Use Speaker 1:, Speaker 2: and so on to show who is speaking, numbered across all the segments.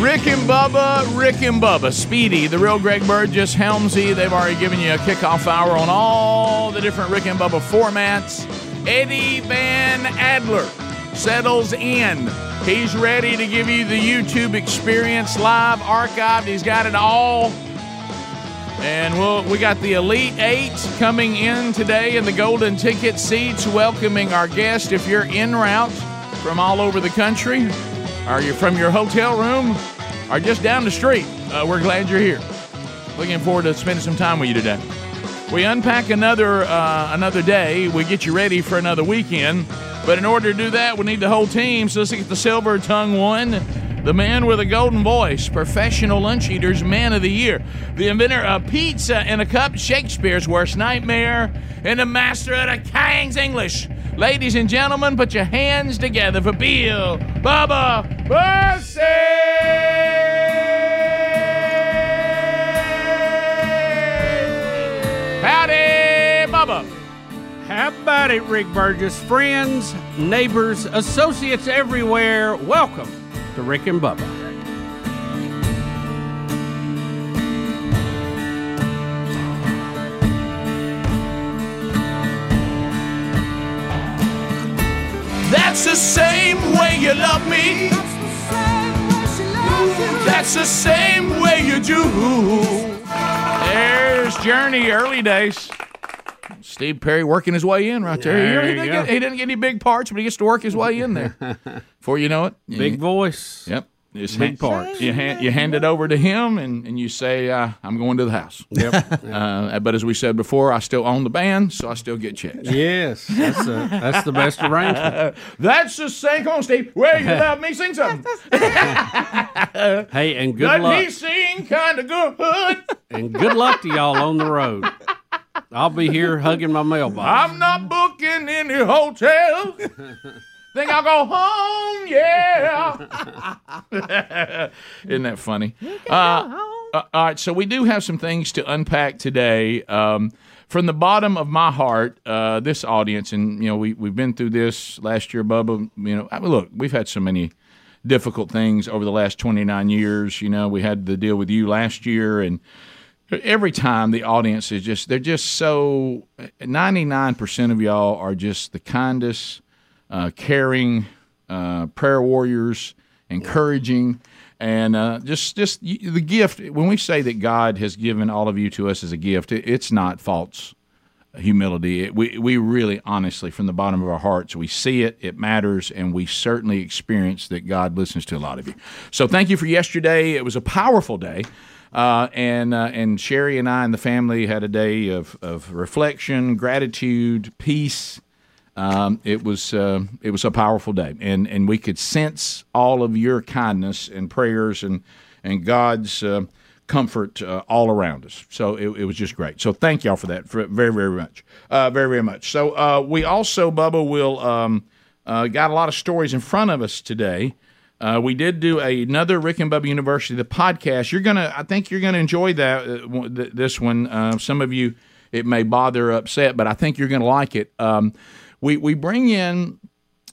Speaker 1: Rick and Bubba, Rick and Bubba, Speedy, the real Greg Burgess, Helmsy. They've already given you a kickoff hour on all the different Rick and Bubba formats. Eddie Van Adler settles in. He's ready to give you the YouTube experience live archived. He's got it all. And we'll, we got the Elite Eight coming in today in the golden ticket seats, welcoming our guest. If you're en route from all over the country, or you're from your hotel room, or just down the street, uh, we're glad you're here. Looking forward to spending some time with you today. We unpack another uh, another day. We get you ready for another weekend. But in order to do that, we need the whole team. So let's get the silver tongue one. The man with a golden voice, professional lunch eaters, man of the year, the inventor of pizza in a cup, Shakespeare's worst nightmare, and the master of the King's English. Ladies and gentlemen, put your hands together for Bill Bubba Bussey! Howdy, Bubba.
Speaker 2: How about it, Rick Burgess? Friends, neighbors, associates everywhere, welcome to Rick and Bubba.
Speaker 1: That's the same way you love me. That's the same way you do. There's Journey, early days. Steve Perry working his way in right there.
Speaker 2: There
Speaker 1: he, didn't get, he didn't get any big parts, but he gets to work his way in there. Before you know it,
Speaker 2: Big
Speaker 1: you-
Speaker 2: voice.
Speaker 1: Yep. Just
Speaker 2: Big
Speaker 1: hand-
Speaker 2: parts.
Speaker 1: You hand, you hand it over to him, and, and you say, uh, "I'm going to the house."
Speaker 2: Yep.
Speaker 1: Uh, but as we said before, I still own the band, so I still get checks.
Speaker 2: yes, that's, a, that's the best arrangement.
Speaker 1: That's the same. Come on, Steve. Where you let me sing something?
Speaker 2: Hey, and good
Speaker 1: Let
Speaker 2: luck.
Speaker 1: me sing kind of good.
Speaker 2: And good luck to y'all on the road. I'll be here hugging my mailbox.
Speaker 1: I'm not booking any hotels. Think I'll go home, yeah. Isn't that funny? Uh, uh, all right, so we do have some things to unpack today. Um, from the bottom of my heart, uh, this audience, and you know, we we've been through this last year, Bubba. You know, I mean, look, we've had so many difficult things over the last 29 years. You know, we had the deal with you last year, and every time the audience is just they're just so 99% of y'all are just the kindest uh, caring uh, prayer warriors encouraging and uh, just just the gift when we say that god has given all of you to us as a gift it, it's not false humility. It, we, we really honestly from the bottom of our hearts we see it it matters and we certainly experience that god listens to a lot of you. So thank you for yesterday. It was a powerful day uh, and uh, and Sherry and I and the family had a day of, of reflection, gratitude, peace. Um, it was uh, it was a powerful day, and and we could sense all of your kindness and prayers and and God's uh, comfort uh, all around us. So it, it was just great. So thank y'all for that for very very much, uh, very very much. So uh, we also Bubba will um, uh, got a lot of stories in front of us today. We did do another Rick and Bubba University, the podcast. You're gonna, I think you're gonna enjoy that. Th- this one, some of you, it may bother or upset, but I think you're gonna like it. Um, we we bring in,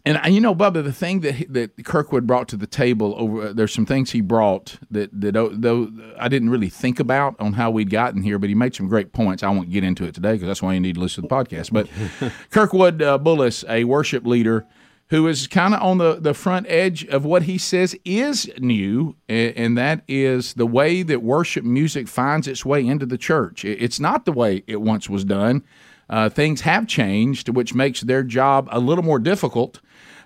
Speaker 1: and uh, you know, Bubba, the thing that that Kirkwood brought to the table over, uh, there's some things he brought that that uh, though I didn't really think about on how we'd gotten here, but he made some great points. I won't get into it today because that's why you need to listen to the podcast. But Kirkwood uh, Bullis, a worship leader who is kind of on the, the front edge of what he says is new, a- and that is the way that worship music finds its way into the church. It- It's not the way it once was done. Uh, things have changed, which makes their job a little more difficult.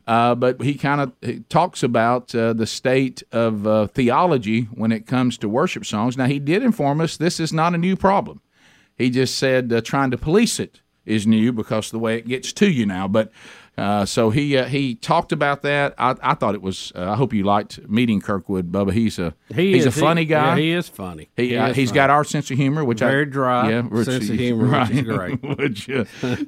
Speaker 1: Uh, but he kind of talks about uh, the state of uh, theology when it comes to worship songs. Now, he did inform us this is not a new problem. He just said uh, trying to police it is new because the way it gets to you now. But uh, so he uh, he talked about that. I, I thought it was. Uh, I hope you liked meeting Kirkwood, Bubba. He's a
Speaker 2: He
Speaker 1: he's
Speaker 2: is,
Speaker 1: a funny
Speaker 2: he,
Speaker 1: guy.
Speaker 2: Yeah, he is funny.
Speaker 1: He,
Speaker 2: He
Speaker 1: uh,
Speaker 2: is
Speaker 1: he's
Speaker 2: funny.
Speaker 1: got our sense of humor, which
Speaker 2: Very
Speaker 1: I,
Speaker 2: dry
Speaker 1: yeah, which
Speaker 2: sense of humor, which is great.
Speaker 1: which, uh,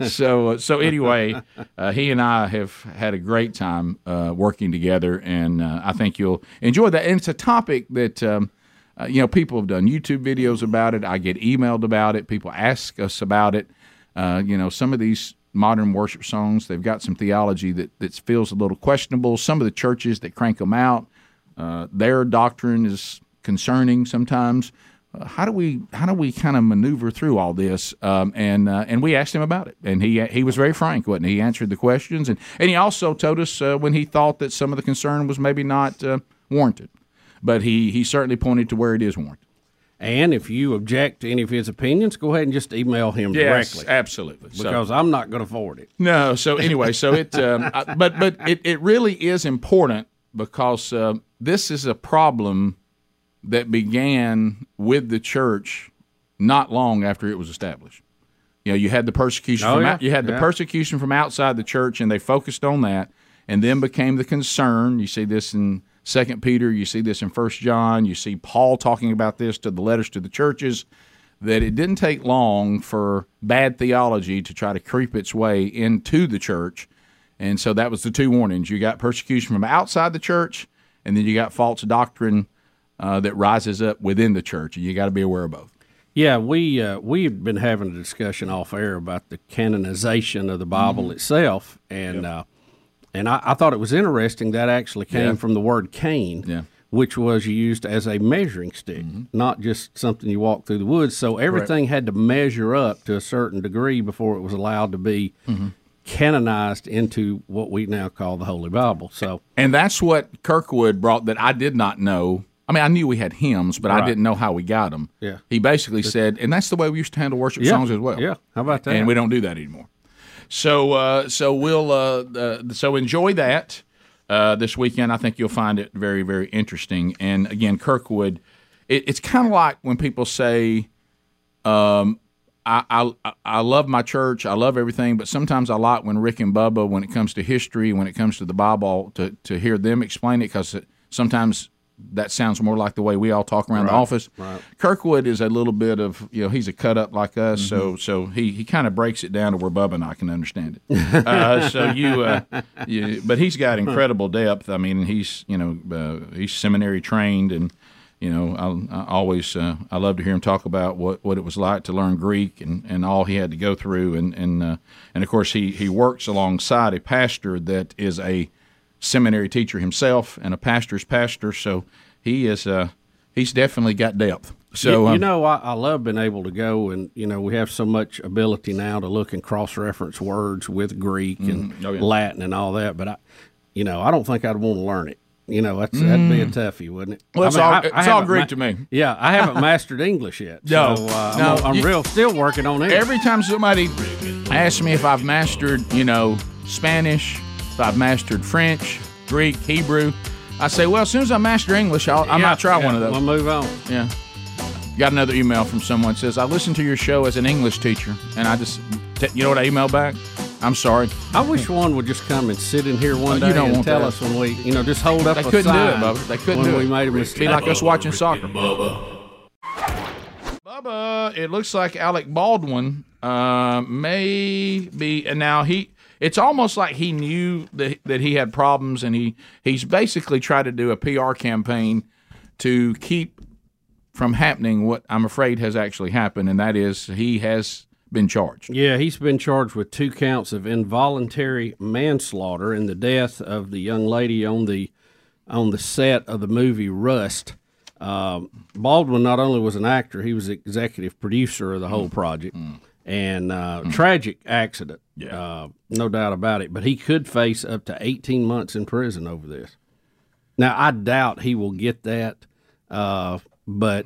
Speaker 1: so uh, so anyway, uh, he and I have had a great time uh, working together, and uh, I think you'll enjoy that. And it's a topic that. Um, uh, you know, people have done YouTube videos about it. I get emailed about it. People ask us about it. Uh, you know, some of these modern worship songs, they've got some theology that, that feels a little questionable. Some of the churches that crank them out, uh, their doctrine is concerning sometimes. Uh, how do we how do we kind of maneuver through all this? Um, and uh, and we asked him about it, and he he was very frank, wasn't he? He answered the questions, and and he also told us uh, when he thought that some of the concern was maybe not uh, warranted, but he he certainly pointed to where it is warranted.
Speaker 2: And if you object to any of his opinions, go ahead and just email him directly
Speaker 1: absolutely. So-
Speaker 2: because I'm not going to forward it.
Speaker 1: No. So anyway, so it, um, I, but but it, it really is important because uh, this is a problem that began with the church not long after it was established. You know, you had the persecution
Speaker 2: Oh,
Speaker 1: from
Speaker 2: yeah.
Speaker 1: out, you had the
Speaker 2: Yeah.
Speaker 1: persecution from outside the church, and they focused on that, and then became the concern. You see this in Second Peter, you see this in First John, you see Paul talking about this to the letters to the churches. That it didn't take long for bad theology to try to creep its way into the church, and so that was the two warnings. You got persecution from outside the church, and then you got false doctrine uh, that rises up within the church, and you got to be aware of both.
Speaker 2: Yeah, we uh, we've been having a discussion off air about the canonization of the Bible
Speaker 1: Mm-hmm.
Speaker 2: itself, and uh, and I, I thought it was interesting that actually came
Speaker 1: Yeah.
Speaker 2: from the word cane,
Speaker 1: Yeah.
Speaker 2: which was used as a measuring stick, mm-hmm. not just something you walk through the woods. So everything had to measure up to a certain degree before it was allowed to be mm-hmm. canonized into what we now call the Holy Bible. So
Speaker 1: And that's what Kirkwood brought that I did not know. I mean, I knew we had hymns, but I didn't know how we got them.
Speaker 2: Yeah.
Speaker 1: He basically said, and that's the way we used to handle worship
Speaker 2: Yeah.
Speaker 1: songs as well.
Speaker 2: Yeah. How about that?
Speaker 1: And we don't do that anymore. So, uh, so we'll uh, uh, so enjoy that uh, this weekend. I think you'll find it very, very interesting. And again, Kirkwood, it, it's kind of like when people say, um, I, I I love my church. I love everything, but sometimes I like when Rick and Bubba, when it comes to history, when it comes to the Bible, to to hear them explain it because sometimes that sounds more like the way we all talk around the office. Kirkwood is a little bit of you know he's a cut up like us, so so he he kind of breaks it down to where Bubba and I can understand it. uh, so you, uh, you, but he's got incredible depth. I mean, he's you know uh, he's seminary trained and you know, I, I always uh, I love to hear him talk about what, what it was like to learn Greek and, and all he had to go through, and and uh, and of course he he works alongside a pastor that is a seminary teacher himself and a pastor's pastor, so he is uh he's definitely got depth. So
Speaker 2: you, you
Speaker 1: um,
Speaker 2: know, I, I love being able to go and you know we have so much ability now to look and cross reference words with Greek and
Speaker 1: Oh, yeah.
Speaker 2: Latin and all that, but I, you know, I don't think I'd want to learn it. You know, that's that'd be a toughie, wouldn't it?
Speaker 1: Mm. Well, it's
Speaker 2: I
Speaker 1: all-
Speaker 2: I-
Speaker 1: it's all Greek to me.
Speaker 2: Yeah, I haven't mastered English yet.
Speaker 1: No,
Speaker 2: so, uh,
Speaker 1: no,
Speaker 2: I'm, I'm
Speaker 1: you-
Speaker 2: real still working on it.
Speaker 1: every time somebody asks me if I've mastered, you know, Spanish, if I've mastered French, Greek, Hebrew, I say, well, as soon as I master English, I'll, I
Speaker 2: Yeah,
Speaker 1: might try
Speaker 2: yeah,
Speaker 1: one of those.
Speaker 2: We'll move on.
Speaker 1: Yeah. Got another email from someone says, I listened to your show as an English teacher, and I just, t- you know what I emailed back? I'm sorry.
Speaker 2: I wish one would just come and sit in here one
Speaker 1: Oh, you
Speaker 2: day
Speaker 1: don't
Speaker 2: and
Speaker 1: want
Speaker 2: tell
Speaker 1: that.
Speaker 2: us when we, you know, just hold up
Speaker 1: They
Speaker 2: a
Speaker 1: couldn't do it,
Speaker 2: sign
Speaker 1: Bubba. They couldn't
Speaker 2: when
Speaker 1: do
Speaker 2: we
Speaker 1: it.
Speaker 2: made a
Speaker 1: Be
Speaker 2: mistake.
Speaker 1: like us watching
Speaker 3: Rick
Speaker 1: soccer.
Speaker 3: Bubba.
Speaker 1: Bubba, it looks like Alec Baldwin uh, may be, and now he. It's almost like he knew that that he had problems, and he he's basically tried to do a PR campaign to keep from happening what I'm afraid has actually happened, and that is he has been charged.
Speaker 2: Yeah, he's been charged with two counts of involuntary manslaughter in the death of the young lady on the on the set of the movie Rust. Um, Baldwin not only was an actor, he was executive producer of the whole project. And uh, tragic accident. Uh, no doubt about it. But he could face up to 18 months in prison over this. Now, I doubt he will get that, uh, but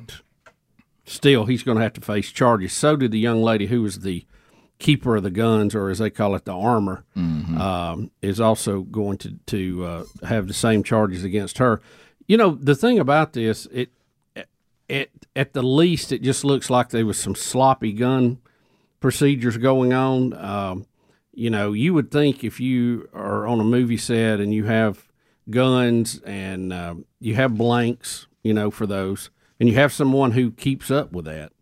Speaker 2: still, he's going to have to face charges. So did the young lady who was the keeper of the guns, or as they call it, the armor, um, is also going to to uh, have the same charges against her. You know, the thing about this, it at at the least, it just looks like there was some sloppy gun procedures going on. Um, you know, you would think if you are on a movie set and you have guns and um, you have blanks, you know, for those, and you have someone who keeps up with that,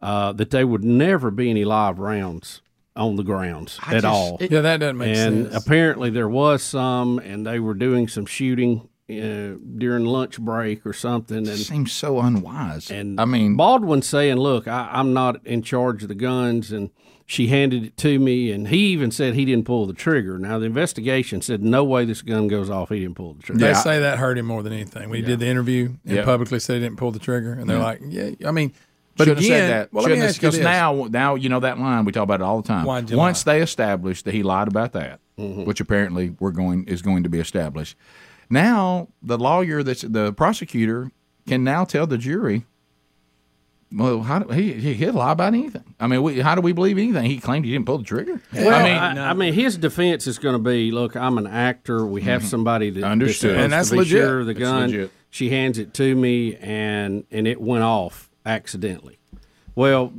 Speaker 2: uh, that there would never be any live rounds on the grounds at all.
Speaker 4: Yeah, that doesn't make
Speaker 2: and
Speaker 4: sense.
Speaker 2: And apparently there was some, and they were doing some shooting uh, during lunch break or something. And
Speaker 1: Seems so unwise.
Speaker 2: and
Speaker 1: I mean,
Speaker 2: Baldwin saying, "Look, I, I'm not in charge of the guns," and she handed it to me, and he even said he didn't pull the trigger. Now the investigation said no way this gun goes off. He didn't pull the trigger.
Speaker 4: They say that hurt him more than anything. When he did the interview and
Speaker 1: Yeah.
Speaker 4: publicly said he didn't pull the trigger, and they're like, "Yeah, I mean." But
Speaker 1: Shouldn't
Speaker 4: again,
Speaker 1: have said that.
Speaker 4: well, let me ask you
Speaker 1: because now, now you know that line we talk about it all the time. Once
Speaker 4: lie?
Speaker 1: they established that he lied about that,
Speaker 4: Mm-hmm.
Speaker 1: which apparently we're going is going to be established. Now the lawyer that's the prosecutor can now tell the jury. Well, how do, he he he'll lie about anything. I mean, we, how do we believe anything? He claimed he didn't pull the trigger.
Speaker 2: Well,
Speaker 1: I
Speaker 2: I
Speaker 1: mean,
Speaker 2: I, mean, his defense is going to be, "Look, I'm an actor. We have mm-hmm. somebody that
Speaker 1: Understood.
Speaker 2: that's
Speaker 4: And that's
Speaker 2: supposed to
Speaker 4: legit.
Speaker 2: sure of the
Speaker 1: That's
Speaker 2: gun.
Speaker 1: legit.
Speaker 2: She hands it to me, and and it went off accidentally. Well,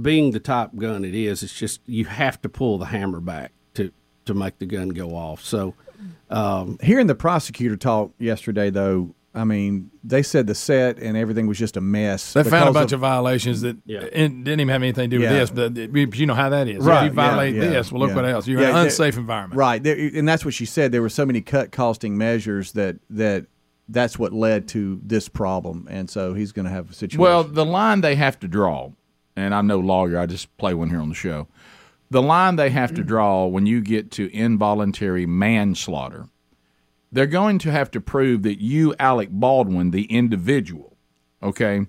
Speaker 2: being the top gun it is, it's just you have to pull the hammer back to to make the gun go off. So Um,
Speaker 5: hearing the prosecutor talk yesterday, though, I mean, they said the set and everything was just a mess.
Speaker 4: They found a bunch of, violations that
Speaker 2: Yeah.
Speaker 4: didn't even have anything to do
Speaker 5: Yeah.
Speaker 4: with this. But but you know how that is.
Speaker 5: Right,
Speaker 4: If you violate
Speaker 5: yeah, yeah,
Speaker 4: this, well, look
Speaker 5: yeah.
Speaker 4: what else. You're
Speaker 5: Yeah,
Speaker 4: in an unsafe environment.
Speaker 5: right, and that's what she said. There were so many cut costing measures that that that's what led to this problem, and so he's going to have a situation.
Speaker 1: Well, the line they have to draw, and I'm no lawyer, I just play one here on the show. The line they have to mm-hmm. draw when you get to involuntary manslaughter, they're going to have to prove that you, Alec Baldwin, the individual, okay,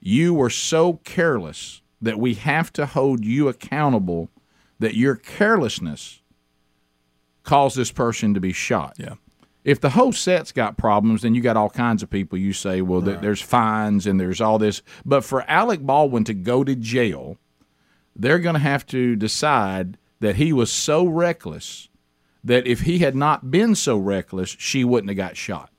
Speaker 1: you were so careless that we have to hold you accountable that your carelessness caused this person to be shot.
Speaker 4: Yeah.
Speaker 1: If the whole set's got problems, then you got all kinds of people. You say, well, th- there's fines and there's all this. But for Alec Baldwin to go to jail, they're going to have to decide that he was so reckless that if he had not been so reckless, she wouldn't have got shot.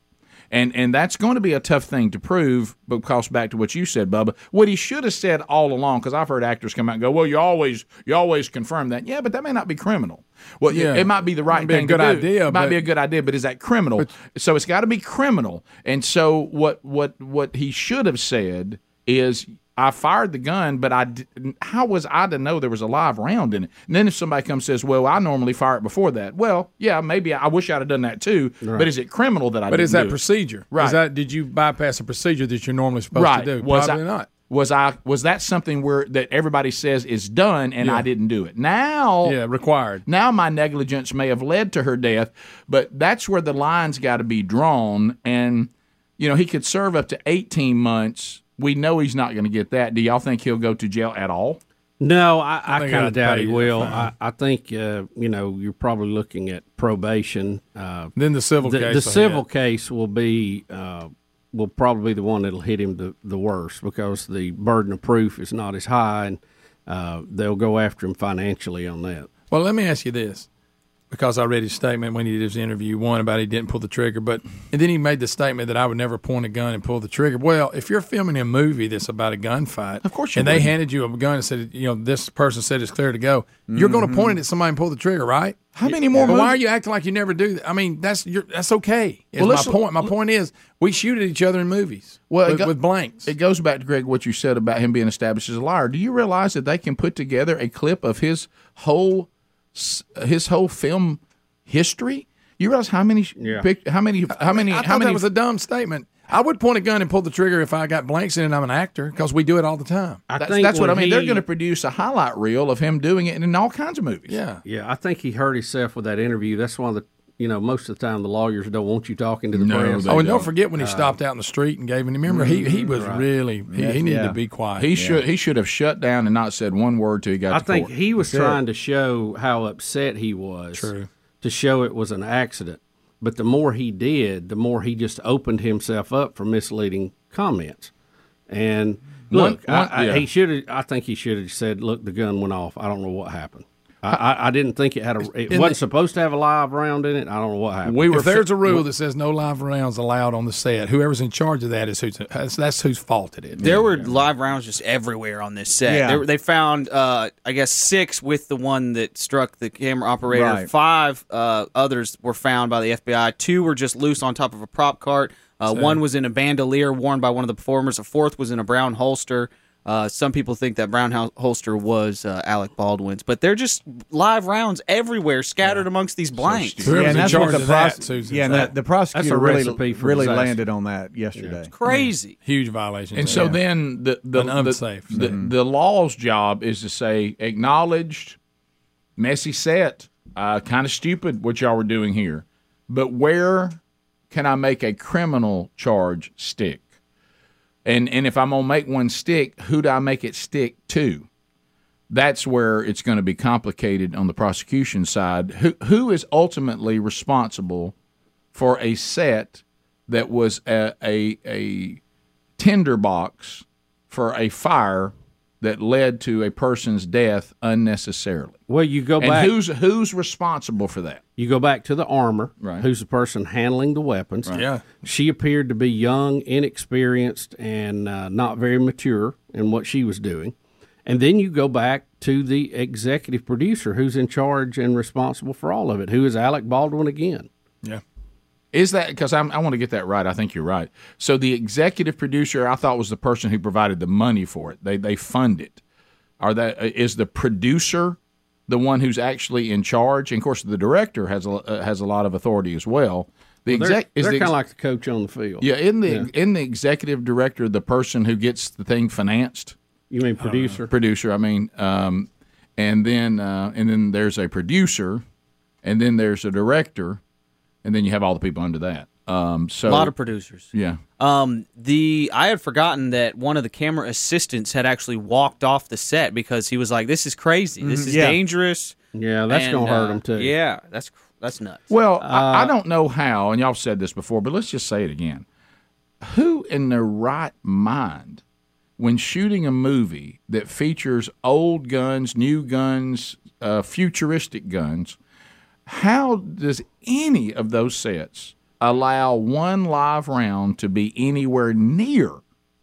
Speaker 1: And and that's going to be a tough thing to prove because back to what you said, Bubba, what he should have said all along. Because I've heard actors come out and go, "Well, you always you always confirm that." Yeah, but that may not be criminal. Well,
Speaker 4: Yeah.
Speaker 1: it, it might be the right thing
Speaker 4: good
Speaker 1: to do.
Speaker 4: idea,
Speaker 1: It might
Speaker 4: but-
Speaker 1: be a good idea, but is that criminal? so it's got to be criminal. And so what what what he should have said is. I fired the gun, but I di- how was I to know there was a live round in it? And then if somebody comes and says, "Well, I normally fire it before that," well, yeah, maybe I, I wish I'd have done that too. But is it criminal that I?
Speaker 4: But is that procedure?
Speaker 1: Right.
Speaker 4: Is that did you bypass a procedure that you're normally supposed
Speaker 1: right?
Speaker 4: to do?
Speaker 1: Was
Speaker 4: Probably
Speaker 1: I,
Speaker 4: not.
Speaker 1: Was I? Was that something where that everybody says is done and I didn't do it? Now,
Speaker 4: Yeah, required.
Speaker 1: now my negligence may have led to her death, but that's where the lines got to be drawn. And you know, he could serve up to eighteen months. We know he's not going to get that. Do y'all think he'll go to jail at all?
Speaker 2: No, I, I,
Speaker 4: think
Speaker 2: kind of doubt he will. I, I think uh, you know you're probably looking at probation. Uh,
Speaker 4: Then the civil
Speaker 2: the,
Speaker 4: case.
Speaker 2: the
Speaker 4: will
Speaker 2: civil
Speaker 4: hit.
Speaker 2: case will be uh, will probably be the one that'll hit him the, the worst because the burden of proof is not as high, and uh, they'll go after him financially on that.
Speaker 4: Well, let me ask you this, because I read his statement when he did his interview. One about he didn't pull the trigger, but and then he made the statement that I would never point a gun and pull the trigger. Well, if you're filming a movie that's about a gunfight,
Speaker 1: Of course you
Speaker 4: and they
Speaker 1: wouldn't.
Speaker 4: handed you a gun and said, you know, this person said it's clear to go, you're going to mm-hmm. point it at somebody and pull the trigger, right?
Speaker 1: How many more
Speaker 4: But why are you acting like you never do that? I mean, that's you're, that's okay. Is
Speaker 1: Well,
Speaker 4: my point. My point is, we shoot at each other in movies.
Speaker 1: Well,
Speaker 4: with,
Speaker 1: go-
Speaker 4: with blanks.
Speaker 1: It goes back to Greg what you said about him being established as a liar. Do you realize that they can put together a clip of his whole his whole film history? You realize how many
Speaker 2: Yeah.
Speaker 1: pic- how many how many
Speaker 4: I
Speaker 1: how many
Speaker 4: that was a dumb statement. I would point a gun and pull the trigger if I got blanks in and I'm an actor because we do it all the time.
Speaker 2: I
Speaker 1: that's,
Speaker 2: think
Speaker 1: that's what I
Speaker 2: when
Speaker 1: mean. They're going to produce a highlight reel of him doing it in all kinds of movies.
Speaker 4: Yeah.
Speaker 2: Yeah, I think he hurt himself with that interview. That's one of the you know, most of the time the lawyers don't want you talking to the
Speaker 1: No,
Speaker 2: press.
Speaker 4: Oh, and don't
Speaker 1: don't.
Speaker 4: forget when he uh, stopped out in the street and gave him. Remember, he he mm-hmm. was really he, he needed
Speaker 5: Yeah.
Speaker 4: to be quiet.
Speaker 1: He should he should have shut down and not said one word till he got
Speaker 2: I
Speaker 1: to
Speaker 2: think
Speaker 1: court.
Speaker 2: he was trying to show how upset he was.
Speaker 4: True.
Speaker 2: To show it was an accident. But the more he did, the more he just opened himself up for misleading comments. And look,
Speaker 1: one-
Speaker 2: I, I,
Speaker 1: yeah.
Speaker 2: he should. I think he should have said, "Look, the gun went off. I don't know what happened. I, I, I didn't think it had a. It
Speaker 4: In
Speaker 2: wasn't
Speaker 4: the-
Speaker 2: supposed to have a live round in it. I don't know what happened.
Speaker 1: we were
Speaker 4: if there's a rule that says no live rounds allowed on the set, whoever's in charge of that is who's that's, that's whose fault it is.
Speaker 6: There were live rounds just everywhere on this set.
Speaker 5: Yeah.
Speaker 6: They, they found, uh, I guess, six with the one that struck the camera operator.
Speaker 5: Right.
Speaker 6: Five uh, others were found by the FBI. Two were just loose on top of a prop cart. Uh, one was in a bandolier worn by one of the performers. A fourth was in a brown holster. Uh, some people think that brown holster was uh, Alec Baldwin's, but they're just live rounds everywhere, scattered amongst these blanks.
Speaker 4: Whoever's
Speaker 5: yeah, and that's
Speaker 4: charge
Speaker 5: what the
Speaker 4: of that, Susan,
Speaker 5: yeah, and
Speaker 4: that-
Speaker 5: the, the prosecutor
Speaker 2: recipe
Speaker 5: really,
Speaker 2: for
Speaker 5: really landed on that yesterday.
Speaker 6: Crazy.
Speaker 4: huge violation.
Speaker 1: And so then the the
Speaker 4: An
Speaker 1: the,
Speaker 4: unsafe,
Speaker 1: the, the law's job is to say acknowledged, messy set, uh, kind of stupid what y'all were doing here, but where can I make a criminal charge stick? And and if I'm gonna make one stick, who do I make it stick to? That's where it's going to be complicated on the prosecution side. Who who is ultimately responsible for a set that was a a, a tinderbox for a fire that led to a person's death unnecessarily.
Speaker 2: well, you go
Speaker 1: And
Speaker 2: back.
Speaker 1: who's who's responsible for that?
Speaker 2: You go back to the armor,
Speaker 1: Right.
Speaker 2: who's the person handling the weapons.
Speaker 4: Yeah.
Speaker 2: She appeared to be young, inexperienced, and uh, not very mature in what she was doing. And then you go back to the executive producer who's in charge and responsible for all of it, who is Alec Baldwin again.
Speaker 4: yeah.
Speaker 1: Is that because I want to get that right? I think you're right. So the executive producer, I thought was the person who provided the money for it. They they fund it. Are that uh, the producer the one who's actually in charge? And of course, the director has a uh, has a lot of authority as well. The
Speaker 2: They're,
Speaker 1: is
Speaker 2: they're
Speaker 1: the
Speaker 2: kind of like the coach on the field.
Speaker 1: yeah in the in the executive director the person who gets the thing financed.
Speaker 2: You mean producer?
Speaker 1: producer. I mean, um, and then uh, and then there's a producer, and then there's a director, and then you have all the people under that. Um, so
Speaker 6: A lot of producers.
Speaker 1: yeah.
Speaker 6: Um, the I had forgotten that one of the camera assistants had actually walked off the set because he was like, "This is crazy. This is
Speaker 5: Yeah.
Speaker 6: dangerous."
Speaker 2: yeah, that's
Speaker 6: And,
Speaker 2: going to hurt
Speaker 6: uh,
Speaker 2: them too.
Speaker 6: Yeah, that's that's nuts.
Speaker 1: Well,
Speaker 2: Uh,
Speaker 1: I, I don't know how, and y'all said this before, but let's just say it again. Who in their right mind, when shooting a movie that features old guns, new guns, uh, futuristic guns, how does any of those sets allow one live round to be anywhere near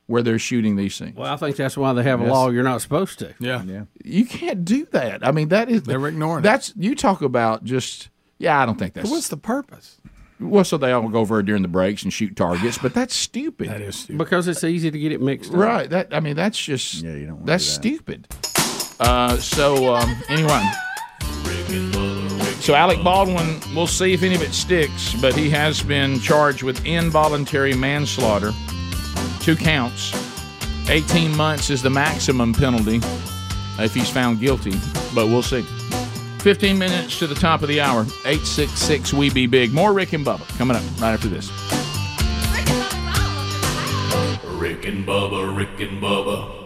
Speaker 1: where they're shooting these things?
Speaker 2: Well, I think that's why they have a law you're not supposed to.
Speaker 4: Yeah.
Speaker 5: Yeah.
Speaker 1: you can't do that. I mean, that is
Speaker 4: They were ignoring it.
Speaker 1: That's you talk about just. Yeah, I don't think that's
Speaker 4: But what's the purpose?
Speaker 1: well, so they all go over during the breaks and shoot targets, but that's stupid.
Speaker 4: That is stupid.
Speaker 2: Because it's easy to get it mixed up.
Speaker 1: right. That I mean, that's just
Speaker 5: Yeah, you don't wanna
Speaker 1: that's
Speaker 5: do that.
Speaker 1: stupid. Uh, so um, anyway, so Alec Baldwin, we'll see if any of it sticks, but he has been charged with involuntary manslaughter, two counts. Eighteen months is the maximum penalty if he's found guilty, but we'll see. 15 minutes to the top of the hour. 866 We Be Big. More Rick and Bubba coming up right after this.
Speaker 3: Rick and Bubba, Rick and Bubba.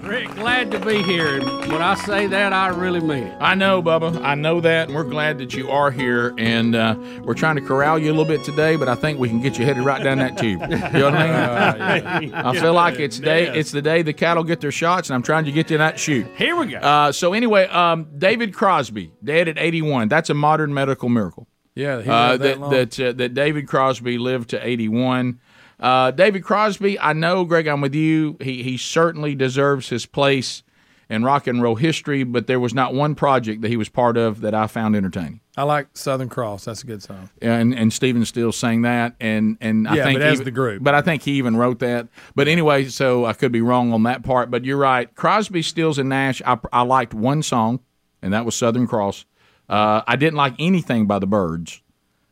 Speaker 2: Rick, glad to be here. When I say that, I really mean it.
Speaker 1: I know, Bubba. I know that, and we're glad that you are here. And uh, we're trying to corral you a little bit today, but I think we can get you headed right down that tube. You know what I mean? I feel like it's day. It's the day the cattle get their shots, and I'm trying to get you in that chute.
Speaker 2: Here we go.
Speaker 1: Uh, so anyway, um, David Crosby, dead at 81. That's a modern medical miracle.
Speaker 4: Yeah, he
Speaker 1: uh,
Speaker 4: that
Speaker 1: that
Speaker 4: long.
Speaker 1: that, uh, that David Crosby lived to 81. Uh, David Crosby, I know, Greg, I'm with you. He he certainly deserves his place in rock and roll history, but there was not one project that he was part of that I found entertaining.
Speaker 4: I like Southern Cross. That's a good song.
Speaker 1: and and Stephen Stills sang that, and and I
Speaker 4: Yeah,
Speaker 1: think
Speaker 4: but as the group.
Speaker 1: But I think he even wrote that. But anyway, so I could be wrong on that part. But you're right. Crosby, Stills, and Nash. I, I liked one song, and that was Southern Cross. Uh, I didn't like anything by the Byrds.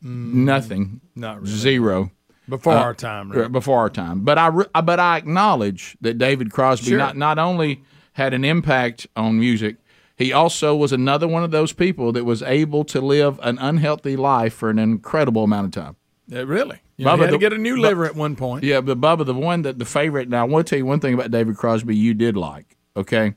Speaker 1: Nothing.
Speaker 4: Mm, Not really.
Speaker 1: Zero.
Speaker 4: Before
Speaker 1: Uh,
Speaker 4: our time, really.
Speaker 1: Before our time. But I but I acknowledge that David Crosby
Speaker 4: Sure.
Speaker 1: not not only had an impact on music. He also was another one of those people that was able to live an unhealthy life for an incredible amount of time.
Speaker 4: Yeah, really. You
Speaker 1: Bubba,
Speaker 4: he had to get a new liver at one point.
Speaker 1: Yeah, but Bubba, the one that the favorite. Now, I want to tell you one thing about David Crosby you did like. Okay,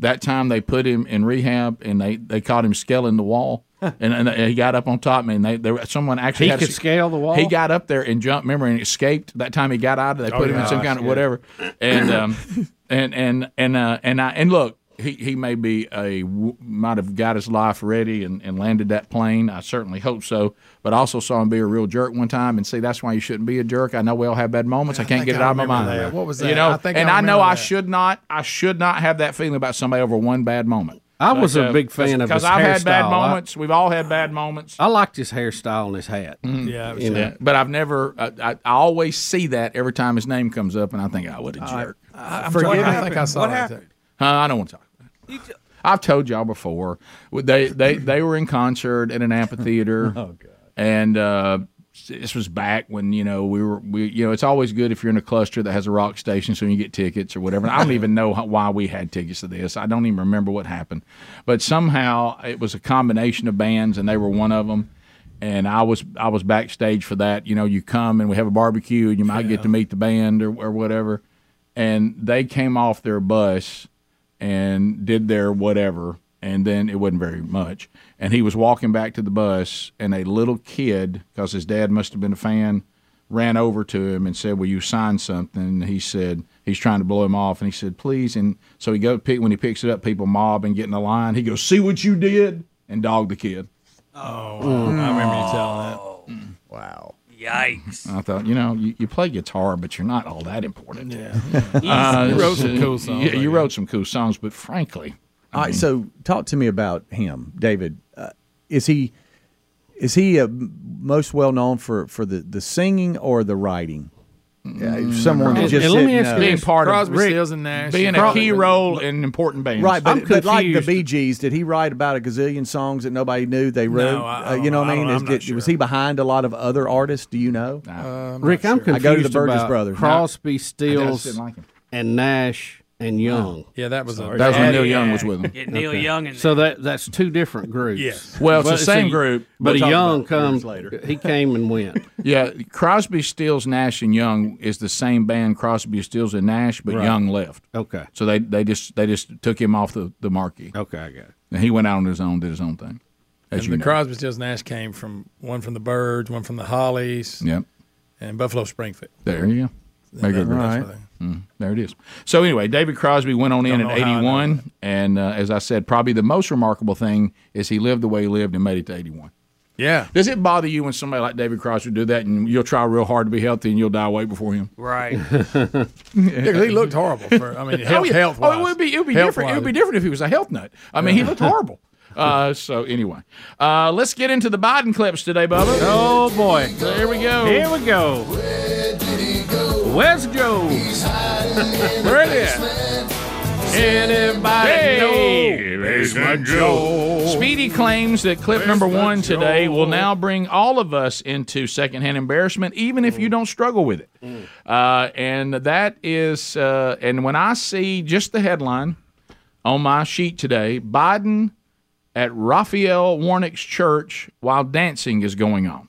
Speaker 1: that time they put him in rehab and they they caught him scaling the wall, and, and he got up on top. Man, they there someone actually
Speaker 2: He
Speaker 1: had
Speaker 2: could
Speaker 1: to-
Speaker 2: scale the wall?
Speaker 1: He got up there and jumped. Remember, and escaped. That time he got out, of they
Speaker 4: Oh,
Speaker 1: put him in some kind of
Speaker 4: yeah.
Speaker 1: whatever. And um, and and and uh, and I and look. He, he may be a w- might have got his life ready and, and landed that plane. I certainly hope so. But I also saw him be a real jerk one time, and see that's why you shouldn't be a jerk. I know we all have bad moments. I can't
Speaker 4: think
Speaker 1: get it
Speaker 4: I
Speaker 1: out of my mind.
Speaker 4: that. What was that?
Speaker 1: You know,
Speaker 4: I think
Speaker 1: and
Speaker 4: I
Speaker 1: I, know
Speaker 4: remember
Speaker 1: I should not. I should not have that feeling about somebody over one bad moment.
Speaker 2: I was
Speaker 1: But,
Speaker 2: a uh, big fan of
Speaker 1: because
Speaker 2: his
Speaker 1: I've had bad
Speaker 2: hairstyle. I-
Speaker 1: moments. We've all had bad moments.
Speaker 2: I liked his hairstyle and his hat. Mm-hmm.
Speaker 4: Yeah, it was
Speaker 2: You know,
Speaker 1: Yeah, but I've never. I, I, I always see that every time his name comes up, and I think, "Oh, what a jerk."
Speaker 4: I'm
Speaker 5: Forgive
Speaker 4: trying-
Speaker 5: me.
Speaker 4: I think I saw
Speaker 7: What
Speaker 4: that.
Speaker 7: happened?
Speaker 1: Huh, I don't want to talk about it. I've told y'all before. They they they were in concert at an amphitheater. oh god. And uh, this was back when you know we were we you know it's always good if you're in a cluster that has a rock station so you get tickets or whatever. I don't even know how, why we had tickets to this. I don't even remember what happened. But somehow it was a combination of bands and they were one of them. And I was I was backstage for that. You know, you come and we have a barbecue and you might get to meet the band or, or whatever. And they came off their bus and did their whatever, and then it wasn't very much. And he was walking back to the bus, and a little kid, because his dad must have been a fan, ran over to him and said, "Will you sign something?" And he said he's trying to blow him off, and he said, "Please." And so he go pick when he picks it up, people mob and get in the line. He goes, "See what you did," and dog the kid.
Speaker 4: Oh, I remember you telling that. Oh.
Speaker 5: Wow.
Speaker 7: Yikes.
Speaker 1: I thought, you know, you, you play guitar, but you're not all that important.
Speaker 4: Yeah.
Speaker 1: Uh,
Speaker 4: You wrote some cool songs,
Speaker 1: Yeah, you wrote some cool songs, but frankly,
Speaker 5: All right, so talk to me about him, David. Uh, is he is he uh, most well known for, for the, the singing or the writing? Uh, someone to
Speaker 2: And-
Speaker 5: just
Speaker 2: and let
Speaker 5: sit
Speaker 2: me
Speaker 5: and,
Speaker 2: ask
Speaker 5: uh,
Speaker 2: you
Speaker 1: being part
Speaker 4: Crosby,
Speaker 1: of Rick,
Speaker 4: Stills, and Nash.
Speaker 1: being a key role in important bands.
Speaker 5: Right,
Speaker 2: I'm
Speaker 5: but, but like the
Speaker 2: confused.
Speaker 5: Bee Gees, did he write about a gazillion songs that nobody knew they wrote?
Speaker 4: I- I
Speaker 5: uh, you know
Speaker 4: know.
Speaker 5: what I
Speaker 4: I
Speaker 5: mean? Is-
Speaker 4: I'm not
Speaker 5: did- Was he behind a lot of other artists? Do you know?
Speaker 2: Rick, I'm confused
Speaker 5: I go to the Burgess Brothers.
Speaker 2: Crosby,
Speaker 1: I
Speaker 2: Stills,
Speaker 1: like
Speaker 2: and Nash and Young.
Speaker 4: Yeah, that was a.
Speaker 1: That was when Neil. Young was with them.
Speaker 7: Get Neil Young in
Speaker 2: So that that's two different groups.
Speaker 4: Yes.
Speaker 1: Well, it's
Speaker 2: But
Speaker 1: the same
Speaker 2: a-
Speaker 1: group.
Speaker 2: But
Speaker 5: We'll
Speaker 2: a
Speaker 5: talk
Speaker 2: Young
Speaker 5: about
Speaker 2: comes
Speaker 5: later.
Speaker 2: He came and went.
Speaker 1: Yeah, Crosby, Stills, Nash, and Young is the same band. Crosby, Stills, and Nash, but Young left.
Speaker 2: Okay.
Speaker 1: So they, they just they just took him off the, the marquee,
Speaker 2: Okay, I got it.
Speaker 1: and he went out on his own, did his own thing. As
Speaker 4: And
Speaker 1: you
Speaker 4: the
Speaker 1: know.
Speaker 4: Crosby, Stills, Nash came from one from the Byrds, one from the Hollies,
Speaker 1: Yep.
Speaker 4: and Buffalo Springfield.
Speaker 1: There you go. Make it
Speaker 4: That's
Speaker 1: right.
Speaker 4: what they-
Speaker 1: There it is. So anyway, David Crosby went on in
Speaker 4: Don't
Speaker 1: at
Speaker 4: know how I know
Speaker 1: 81, and uh, as I said, probably the most remarkable thing is he lived the way he lived and made it to 81.
Speaker 4: Yeah.
Speaker 1: Does it bother you when somebody like David Crosby do that, and you'll try real hard to be healthy, and you'll die way before him?
Speaker 7: Right.
Speaker 4: Yeah, 'cause he looked horrible. For I mean, health,
Speaker 1: oh, yeah.
Speaker 4: health
Speaker 1: Oh, it would be it would be different. It would be different if he was a health nut. I mean, he looked horrible. Uh, so anyway, uh, let's get into the Biden clips today, Bubba.
Speaker 2: Oh boy.
Speaker 1: There we go.
Speaker 2: Here we go. Where's Joe?
Speaker 1: Where it is?
Speaker 2: Anybody
Speaker 1: Hey, Basement Joe. Speedy claims that clip number one today will now bring all of us into secondhand embarrassment, even if you don't struggle with it. Uh, and that is, uh, and when I see just the headline on my sheet today, Biden at Raphael Warnock's church while dancing is going on.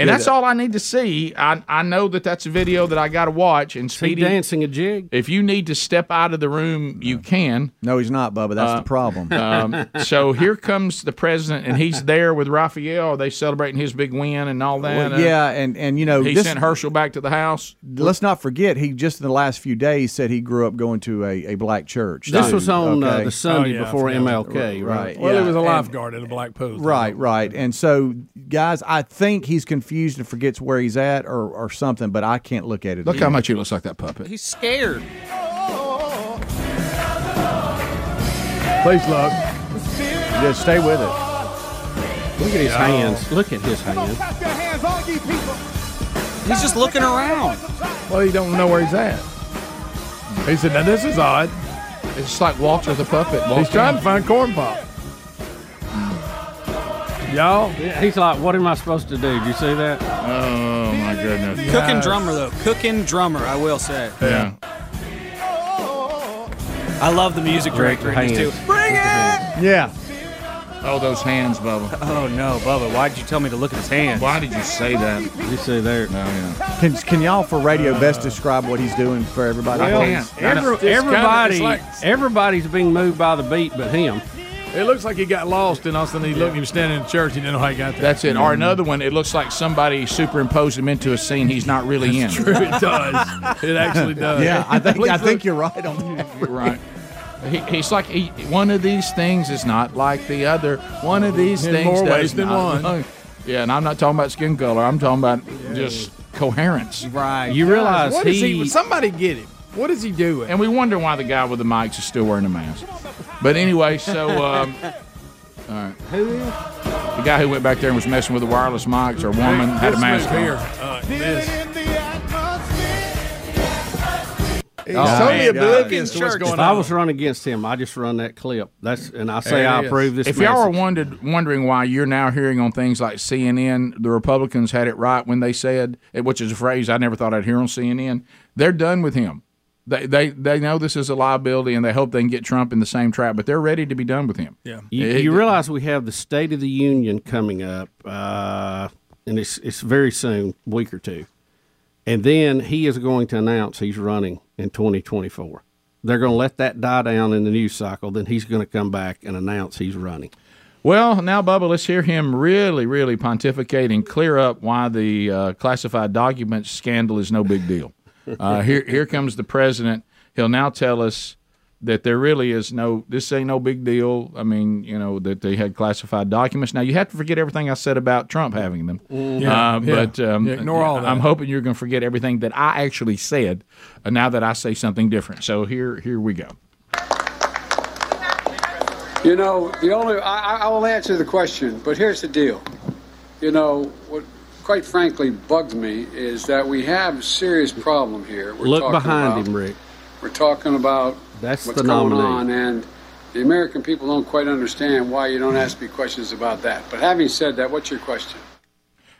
Speaker 1: And that's all I need to see. I, I know that that's a video that I got to watch. And
Speaker 2: He
Speaker 1: Speedy,
Speaker 2: dancing a jig?
Speaker 1: if you need to step out of the room, you can.
Speaker 5: No, he's not, Bubba. That's the problem.
Speaker 1: Um, so here comes the president, and he's there with Raphael. Are they celebrating his big win and all that?
Speaker 5: Well, yeah, and and you know
Speaker 1: He
Speaker 5: this.
Speaker 1: sent Herschel back to the house.
Speaker 5: let's not forget he just in the last few days said he grew up going to a, a black church.
Speaker 2: This
Speaker 5: too,
Speaker 2: was on uh, the Sunday
Speaker 4: Oh, yeah,
Speaker 2: before. MLK, right?
Speaker 5: Right.
Speaker 4: Well,
Speaker 5: yeah,
Speaker 4: he was a
Speaker 5: and-
Speaker 4: lifeguard at a black pool.
Speaker 5: Right, right. And so, guys, I think he's confused and forgets where he's at or, or something, but I can't look at it.
Speaker 1: Look
Speaker 5: again.
Speaker 1: how much he looks like that puppet.
Speaker 6: He's scared.
Speaker 4: Please look.
Speaker 5: Just stay with it.
Speaker 2: Look at his hands. Look at his hands.
Speaker 6: He's just looking around.
Speaker 4: Well, he don't know where he's at. He said, "Now this is odd."
Speaker 1: It's just like Walter the puppet.
Speaker 4: He's trying to find corn pop. Y'all,
Speaker 2: He's like, what am I supposed to do? Did you see that?
Speaker 1: Oh my goodness.
Speaker 6: Cooking drummer though. Cooking drummer, I will say.
Speaker 1: Yeah.
Speaker 6: I love the music director in this too. Bring it!
Speaker 5: Yeah.
Speaker 1: Oh, those hands, Bubba.
Speaker 6: Oh no, Bubba, why'd you tell me to look at his hands?
Speaker 1: Why did you say that?
Speaker 2: You see there?
Speaker 1: No, yeah.
Speaker 5: Can, can y'all for radio best uh, describe what he's doing for everybody?
Speaker 1: I can't.
Speaker 2: every-
Speaker 4: kinda-
Speaker 2: everybody,
Speaker 4: like-
Speaker 2: everybody's being moved by the beat, but him.
Speaker 4: It looks like he got lost, and all of a sudden he looked. He was standing in the church. He didn't know how he got there.
Speaker 1: That's it. Or another one, it looks like somebody superimposed him into a scene he's not really in.
Speaker 4: true. It does. It actually does.
Speaker 5: Yeah, I think I
Speaker 4: look.
Speaker 5: think you're right on that.
Speaker 1: You're right. He, he's like he, one of these things is not like the other. One of these
Speaker 4: In
Speaker 1: things
Speaker 4: more
Speaker 1: does
Speaker 4: ways than
Speaker 1: not-
Speaker 4: one.
Speaker 1: Yeah, and I'm not talking about skin color. I'm talking about just coherence.
Speaker 6: Right.
Speaker 2: You realize
Speaker 4: What is
Speaker 2: he,
Speaker 4: he? Somebody get him. What is he doing?
Speaker 1: And we wonder why the guy with the mics is still wearing a mask. But anyway, so um, all right. The guy who went back there and was messing with the wireless mics, or woman had a mask
Speaker 4: move
Speaker 1: on.
Speaker 4: here. Uh, this. He's
Speaker 2: Oh,
Speaker 4: totally
Speaker 2: man,
Speaker 4: oblivious to what's
Speaker 6: church.
Speaker 4: going
Speaker 2: if
Speaker 4: on.
Speaker 2: I was running against him, I just run that clip. That's and I say
Speaker 4: There
Speaker 2: I
Speaker 4: it is.
Speaker 2: approve this.
Speaker 1: If y'all are
Speaker 2: message.
Speaker 1: wondered, wondering why you're now hearing on things like CNN, the Republicans had it right when they said, which is a phrase I never thought I'd hear on CNN. They're done with him. They they they know this is a liability, and they hope they can get Trump in the same trap. But they're ready to be done with him.
Speaker 4: Yeah.
Speaker 2: You,
Speaker 1: It-
Speaker 2: you realize we have the State of the Union coming up, uh, and it's it's very soon, week or two, and then he is going to announce he's running in 2024. They're going to let that die down in the news cycle. Then he's going to come back and announce he's running.
Speaker 1: Well, now, Bubba, let's hear him really, really pontificate and clear up why the uh, classified documents scandal is no big deal. Uh, here, here comes the president. He'll now tell us that there really is no, this ain't no big deal. I mean, you know, that they had classified documents. Now, you have to forget everything I said about Trump having them.
Speaker 4: Yeah,
Speaker 1: Uh,
Speaker 4: yeah.
Speaker 1: But um,
Speaker 4: Yeah, ignore all that.
Speaker 1: I'm hoping you're going to forget everything that I actually said uh, now that I say something different. So here, here we go.
Speaker 7: You know, the only I, I- I will answer the question, but here's the deal. You know, what quite frankly bugs me is that we have a serious problem here. We're
Speaker 2: Look behind
Speaker 7: about-
Speaker 2: him, Rick.
Speaker 7: We're talking about
Speaker 2: That's
Speaker 7: what's
Speaker 2: the
Speaker 7: going
Speaker 2: nominee.
Speaker 7: on, and the American people don't quite understand why you don't ask me questions about that. But having said that, what's your question?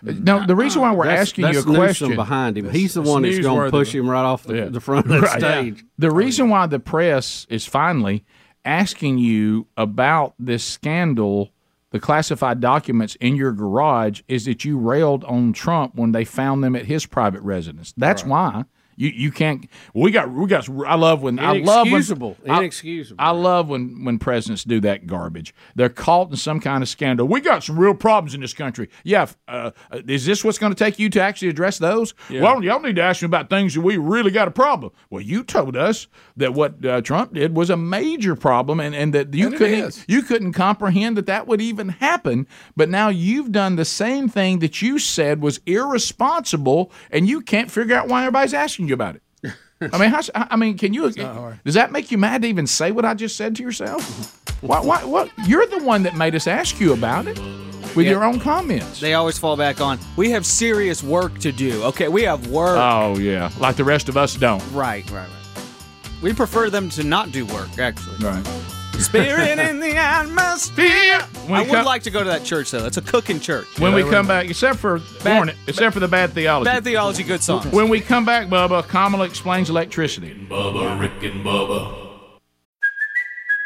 Speaker 1: No, the reason why we're
Speaker 2: That's-
Speaker 1: asking you a
Speaker 2: that's Newsom
Speaker 1: question
Speaker 2: behind him. He's the one that's going to push him right off the,
Speaker 1: Yeah.
Speaker 2: the front of the
Speaker 1: Right.
Speaker 2: stage.
Speaker 1: The reason why the press is finally asking you about this scandal, the classified documents in your garage, is that you railed on Trump when they found them at his private residence. That's why. You, you can't. We got we got. I love when I love when
Speaker 2: Inexcusable.
Speaker 1: I-
Speaker 2: Inexcusable.
Speaker 1: I love when when presidents do that garbage. They're caught in some kind of scandal. We got some real problems in this country. Yeah, uh, uh, is this what's going to take you to actually address those? Well, y'all need to ask me about things that we really got a problem. Well, you told us that what uh, Trump did was a major problem, and, and that you
Speaker 4: And
Speaker 1: couldn't you couldn't comprehend that that would even happen. But now you've done the same thing that you said was irresponsible, and you can't figure out why everybody's asking you about it. I mean, how, I mean, can you? Does that make you mad to even say what I just said to yourself? why? Why? What? You're the one that made us ask you about it with
Speaker 6: Yeah.
Speaker 1: your own comments.
Speaker 6: They always fall back on. We have serious work to do. Okay, we have work.
Speaker 1: oh yeah, like the rest of us don't.
Speaker 6: right, right, right. We prefer them to not do work. Actually,
Speaker 1: Right.
Speaker 6: Spirit in the atmosphere.
Speaker 1: When
Speaker 6: I
Speaker 1: we
Speaker 6: would
Speaker 1: come-
Speaker 6: like to go to that church though. It's a cooking church.
Speaker 1: When we come back, except for
Speaker 6: Bad-
Speaker 1: warning, except for the bad theology.
Speaker 6: Bad theology, good song.
Speaker 1: when we come back, Bubba, Kamala explains electricity.
Speaker 3: Bubba, Rick and Bubba.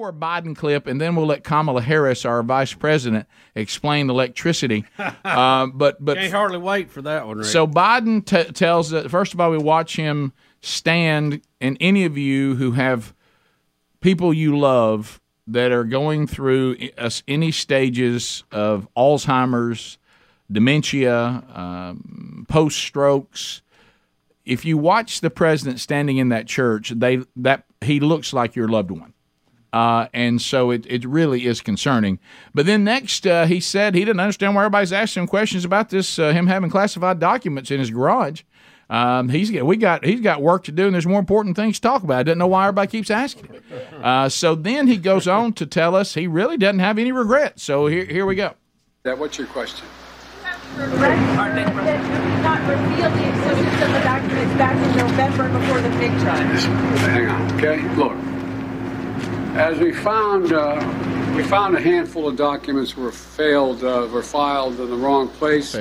Speaker 1: More Biden clip, and then we'll let Kamala Harris, our vice president, explain electricity. uh, but but
Speaker 2: Can't hardly wait for that one, Rick.
Speaker 1: so Biden t- tells that first of all, we watch him stand, and any of you who have people you love that are going through us any stages of Alzheimer's, dementia, um, post strokes. If you watch the president standing in that church, they that he looks like your loved one. Uh, and so it, it really is concerning. But then next, uh, he said he didn't understand why everybody's asking him questions about this, uh, him having classified documents in his garage. Um, he's got, we got he's got work to do, and there's more important things to talk about. I don't know why everybody keeps asking him. Uh, so then he goes on to tell us he really doesn't have any regrets. So here here we go.
Speaker 7: That, what's your question?
Speaker 8: not revealed the existence of the documents back in November before the big trial.
Speaker 7: Hang on, okay? Look, as we found, uh, we found a handful of documents were failed, uh, were filed in the wrong place.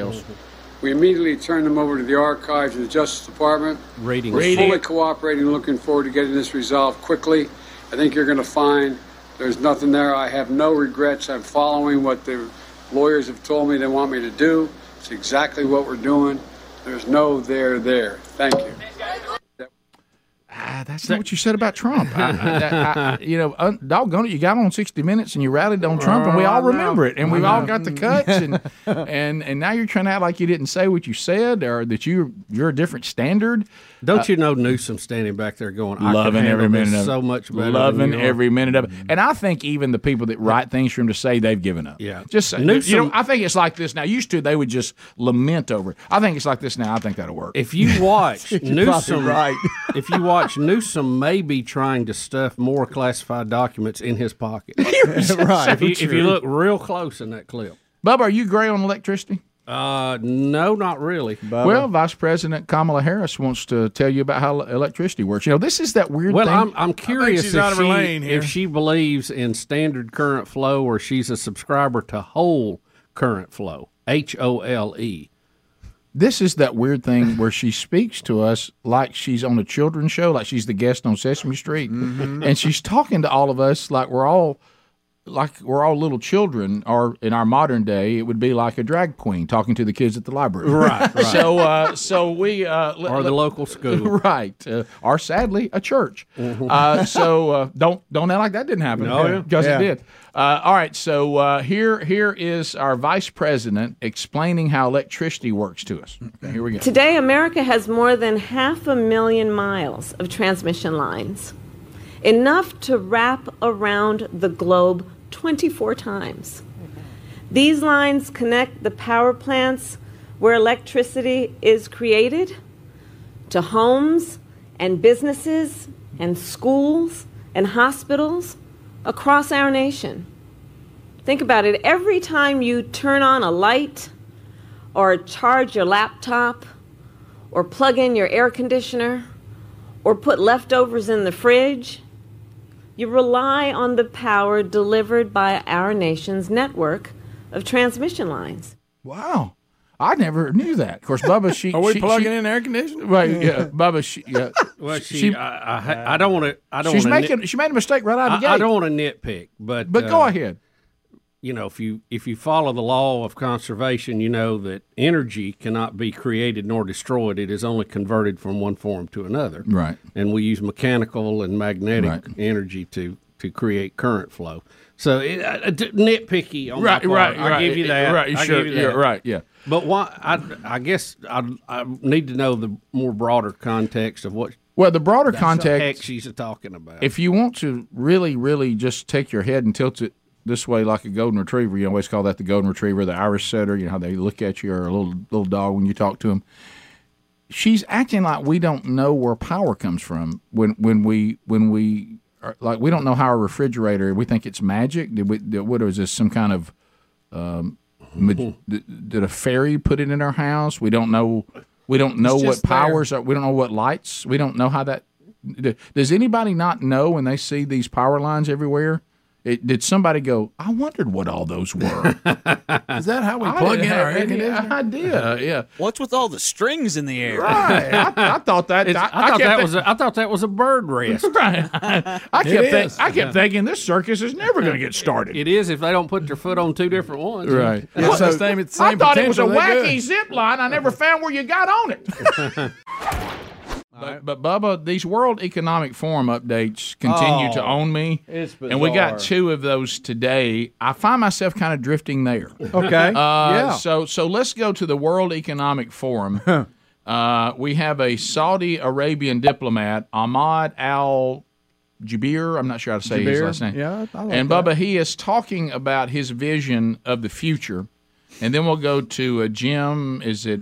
Speaker 7: We immediately turned them over to the archives of the Justice Department.
Speaker 2: Reading.
Speaker 7: We're fully cooperating, looking forward to getting this resolved quickly. I think you're going to find there's nothing there. I have no regrets. I'm following what the lawyers have told me they want me to do. It's exactly what we're doing. There's no there there. Thank you.
Speaker 1: Ah, that's not what you said about Trump. I, I, I, you know, doggone it, you got on 60 Minutes and you rallied on Trump, and we all remember it, and we've all got the cuts, and and and now you're trying to act like you didn't say what you said, or that you you're a different standard.
Speaker 2: Don't uh, you know Newsom standing back there going, I
Speaker 1: loving every minute
Speaker 2: this
Speaker 1: of
Speaker 2: so
Speaker 1: it.
Speaker 2: much better.
Speaker 1: loving every minute of it. Mm-hmm. And I think even the people that write things for him to say, they've given up.
Speaker 2: Yeah.
Speaker 1: just you
Speaker 2: Newsom-
Speaker 1: know, I think it's like this now. Used to they would just lament over it. I think it's like this now. I think that'll work.
Speaker 2: If you watch Newsom,
Speaker 5: right.
Speaker 2: if you watch Newsom, may be trying to stuff more classified documents in his pocket.
Speaker 5: right.
Speaker 2: if, you, if you look real close in that clip.
Speaker 1: Bubba, are you gray on electricity?
Speaker 2: Uh, no, not really.
Speaker 1: Well, Vice President Kamala Harris wants to tell you about how electricity works. You know, this is that weird
Speaker 2: Well,
Speaker 1: thing.
Speaker 2: I'm I'm curious if
Speaker 4: out of her
Speaker 2: she, if she believes in standard current flow or she's a subscriber to whole current flow. H O L E.
Speaker 1: this is that weird thing where she speaks to us like she's on a children's show, like she's the guest on Sesame Street,
Speaker 2: Mm-hmm.
Speaker 1: and she's talking to all of us like we're all like we're all little children, or in our modern day, it would be like a drag queen talking to the kids at the library.
Speaker 2: Right, right.
Speaker 1: so, uh, so we uh, let-
Speaker 2: Or the local school.
Speaker 1: right? Uh, or sadly, a church. Uh, so uh, don't don't act like that didn't happen.
Speaker 2: No,
Speaker 1: because
Speaker 5: Yeah.
Speaker 1: it did. Uh, all right, so uh, here here is our vice president explaining how electricity works to us. Okay, here we go.
Speaker 9: Today, America has more than half a million miles of transmission lines, enough to wrap around the globe 24 times. These lines connect the power plants where electricity is created to homes and businesses and schools and hospitals across our nation. Think about it every time you turn on a light, or charge your laptop, or plug in your air conditioner, or put leftovers in the fridge, you rely on the power delivered by our nation's network of transmission lines.
Speaker 1: Wow, I never knew that. Of course, Bubba, she
Speaker 4: Are we
Speaker 1: she,
Speaker 4: plugging
Speaker 1: she,
Speaker 4: in air conditioning?
Speaker 1: Right, yeah, Bubba, she, yeah,
Speaker 2: Well, she,
Speaker 1: She-
Speaker 2: I, I, I don't want to. I don't.
Speaker 1: she's
Speaker 2: wanna
Speaker 1: making she made a mistake right out of the
Speaker 2: I, I don't want to nitpick, but
Speaker 1: but go
Speaker 2: uh,
Speaker 1: ahead.
Speaker 2: You know, if you if you follow the law of conservation, you know that energy cannot be created nor destroyed. It is only converted from one form to another.
Speaker 1: Right.
Speaker 2: And we use mechanical and magnetic
Speaker 1: Right.
Speaker 2: energy to to create current flow. So it, uh, nitpicky on
Speaker 1: Right, right,
Speaker 2: I
Speaker 1: right.
Speaker 2: give you that.
Speaker 1: Right,
Speaker 2: I
Speaker 1: sure, yeah, right, yeah.
Speaker 2: But why? I, I guess I, I need to know the more broader context of what
Speaker 1: Well, the broader
Speaker 2: the
Speaker 1: context
Speaker 2: she's talking about.
Speaker 1: if you want to really, really just take your head and tilt it this way like a golden retriever, you always call that the golden retriever, the Irish setter. You know how they look at you or a little little dog when you talk to them. She's acting like we don't know where power comes from when when we when we are, like we don't know how a refrigerator. We think it's magic. Did we? Did, what is this? Some kind of um, did, did a fairy put it in our house? We don't know. We don't know what
Speaker 4: just there.
Speaker 1: powers are. We don't know what lights. We don't know how that. Does anybody not know when they see these power lines everywhere? It, did somebody go? I wondered what all those were.
Speaker 4: Is that how we
Speaker 1: I
Speaker 4: plug in our
Speaker 1: have
Speaker 4: air
Speaker 1: any
Speaker 4: conditioner?
Speaker 1: idea. Yeah,
Speaker 6: What's with all the strings in the air?
Speaker 1: right. I, I thought that.
Speaker 2: It's- I, thought that was a, I thought that was a bird rest.
Speaker 1: right. I kept
Speaker 4: It
Speaker 1: think. I kept thinking this circus is never going to get started.
Speaker 2: It is if they don't put their foot on two different ones.
Speaker 1: Right.
Speaker 4: It's the same, it's the
Speaker 1: I thought it was a wacky
Speaker 4: good.
Speaker 1: zip line. I never found where you got on it. But, but Bubba, these World Economic Forum updates continue to
Speaker 5: Oh,
Speaker 1: own me,
Speaker 5: it's
Speaker 1: and we got
Speaker 5: bizarre.
Speaker 1: two of those today. I find myself kind of drifting there.
Speaker 5: Okay.
Speaker 1: Uh,
Speaker 5: yeah.
Speaker 1: So so let's go to the World Economic Forum. uh, we have a Saudi Arabian diplomat, Ahmad Al Jabir. I'm not sure how to say his
Speaker 5: Jabir?
Speaker 1: last name.
Speaker 5: Yeah, I like
Speaker 1: and
Speaker 5: that.
Speaker 1: Bubba, he is talking about his vision of the future, and then we'll go to uh, Jim. Is it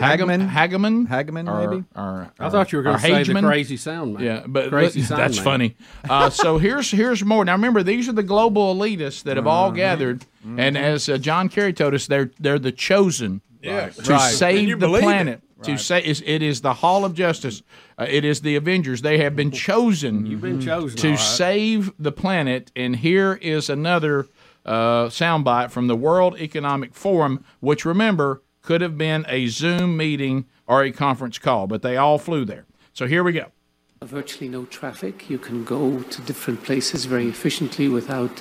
Speaker 5: Hagemann?
Speaker 1: Hagemann?
Speaker 5: Hagemann,
Speaker 1: Or-
Speaker 5: maybe?
Speaker 1: Or,
Speaker 2: I thought you were going to say the crazy sound man.
Speaker 1: Yeah, but
Speaker 2: crazy
Speaker 1: but-
Speaker 2: sound
Speaker 1: that's
Speaker 2: man.
Speaker 1: funny. Uh, so here's here's more. Now remember, these are the global elitists that have all gathered, and as uh, John Kerry told us, they're they're the chosen
Speaker 4: Yeah,
Speaker 1: to
Speaker 4: right.
Speaker 1: Save the
Speaker 4: believe it.
Speaker 1: planet. To say it is the Hall of Justice. Uh, it is the Avengers. They have been chosen.
Speaker 2: You've been chosen,
Speaker 1: to
Speaker 2: all right.
Speaker 1: save the planet. And here is another uh, soundbite from the World Economic Forum, which remember could have been a Zoom meeting or a conference call, but they all flew there. So here we go.
Speaker 10: virtually no traffic. You can go to different places very efficiently without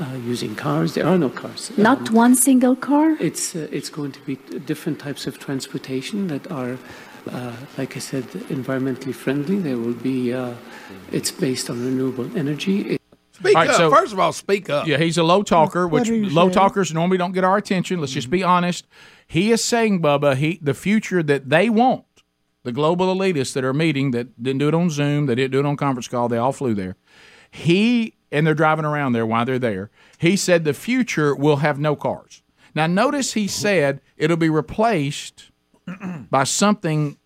Speaker 10: uh, using cars. There are no cars.
Speaker 11: Not
Speaker 10: Um,
Speaker 11: one single car?
Speaker 10: It's uh, it's going to be different types of transportation that are, uh, like I said, environmentally friendly. There will be. Uh, it's based on renewable energy. It-
Speaker 4: Speak
Speaker 1: All right,
Speaker 4: up.
Speaker 1: so-
Speaker 4: First of all, speak up.
Speaker 1: Yeah, he's a low talker, which low
Speaker 4: saying?
Speaker 1: talkers normally don't get our attention. Let's just be honest. He is saying, Bubba, he the future that they want, the global elitists that are meeting that didn't do it on Zoom, they didn't do it on conference call, they all flew there. He and they're driving around there while they're there. He said the future will have no cars. Now notice he said it'll be replaced by something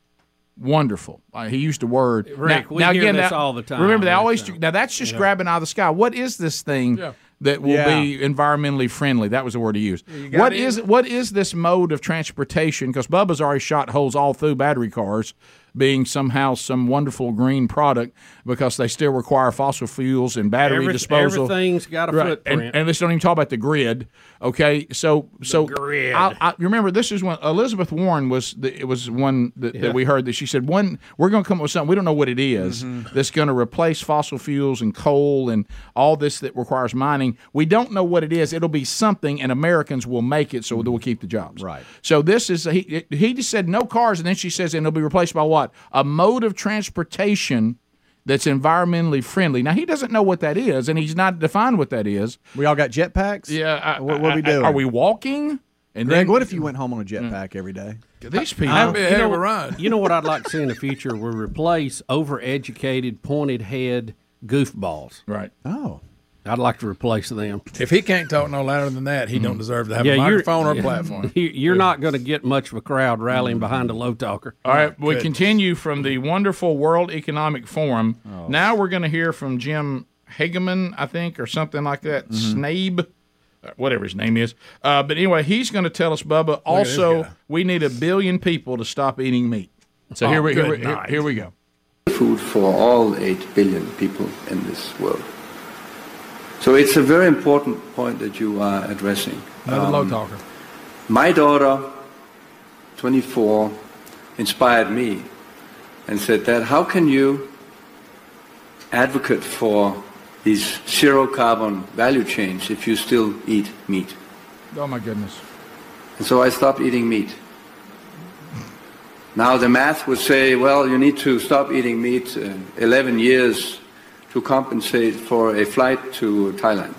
Speaker 1: wonderful. Uh, he used the word.
Speaker 2: Rick,
Speaker 1: now,
Speaker 2: we
Speaker 1: now
Speaker 2: hear
Speaker 1: again,
Speaker 2: this
Speaker 1: that-
Speaker 2: all the time.
Speaker 1: Remember, they always now that's just
Speaker 2: yeah.
Speaker 1: grabbing out of the sky. What is this thing
Speaker 4: Yeah.
Speaker 1: That will
Speaker 5: Yeah.
Speaker 1: be environmentally friendly? That was the word he used. What is what is this mode of transportation? Because Bubba's already shot holes all through battery cars being somehow some wonderful green product because they still require fossil fuels and battery
Speaker 2: Every-
Speaker 1: disposal.
Speaker 2: everything's got a
Speaker 1: Right.
Speaker 2: footprint.
Speaker 1: And, and let's don't even talk about the grid. Okay, so so
Speaker 2: grid.
Speaker 1: I, I remember this is when Elizabeth Warren was. The, it was one that,
Speaker 2: Yeah.
Speaker 1: that we heard that she said one we're going to come up with something we don't know what it is,
Speaker 2: Mm-hmm.
Speaker 1: that's going to replace fossil fuels and coal and all this that requires mining. We don't know what it is. It'll be something, and Americans will make it, so that we'll keep the jobs.
Speaker 5: Right.
Speaker 1: So this is he. He just said no cars, and then she says, and it'll be replaced by what? A mode of transportation that's environmentally friendly. Now he doesn't know what that is, and he's not defined what that is.
Speaker 5: We all got jetpacks?
Speaker 1: Yeah. I,
Speaker 5: What, what are we
Speaker 1: I- I-
Speaker 5: doing?
Speaker 1: Are we walking? And
Speaker 5: Greg,
Speaker 1: then-
Speaker 5: what if you went home on a mm. jetpack every day?
Speaker 1: These people.
Speaker 2: I-
Speaker 4: That'd be a
Speaker 2: you, know,
Speaker 4: of a ride.
Speaker 2: you know what I'd like to see in the future? We replace overeducated, pointed head goofballs.
Speaker 1: Right.
Speaker 5: Oh.
Speaker 2: I'd like to replace them.
Speaker 4: If he can't talk no louder than that, he don't deserve to have a
Speaker 2: you're-
Speaker 4: microphone or a
Speaker 2: yeah.
Speaker 4: platform.
Speaker 2: You- You're not going to get much of a crowd rallying behind a low talker.
Speaker 1: All right, we
Speaker 4: Goodness.
Speaker 1: continue from the wonderful World Economic Forum.
Speaker 2: Oh.
Speaker 1: Now we're going to hear from Jim Hagemann, I think, or something like that.
Speaker 2: Mm-hmm.
Speaker 1: Snabe, uh, whatever his name is. Uh, but anyway, he's going to tell us, Bubba.
Speaker 4: this
Speaker 1: Also, we need a billion people to stop eating meat. So
Speaker 4: Oh,
Speaker 1: here we here, here, here we go.
Speaker 12: food for all 8 billion people in this world. So it's a very important point that you are addressing.
Speaker 4: Another
Speaker 12: Um,
Speaker 4: low talker.
Speaker 12: My daughter, 24, inspired me and said that how can you advocate for these zero carbon value chains if you still eat meat?
Speaker 1: Oh my goodness.
Speaker 12: And so I stopped eating meat. Now the math would say, well, you need to stop eating meat uh, 11 years to compensate for a flight to Thailand.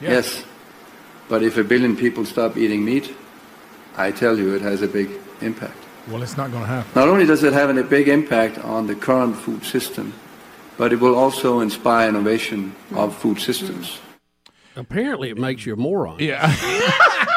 Speaker 12: Yes. But if a billion people stop eating meat, I tell you it has a big impact.
Speaker 4: Well, it's not going to happen.
Speaker 12: Not only does it have a big impact on the current food system, but it will also inspire innovation of food systems.
Speaker 2: Apparently, it makes you a moron.
Speaker 1: Yeah.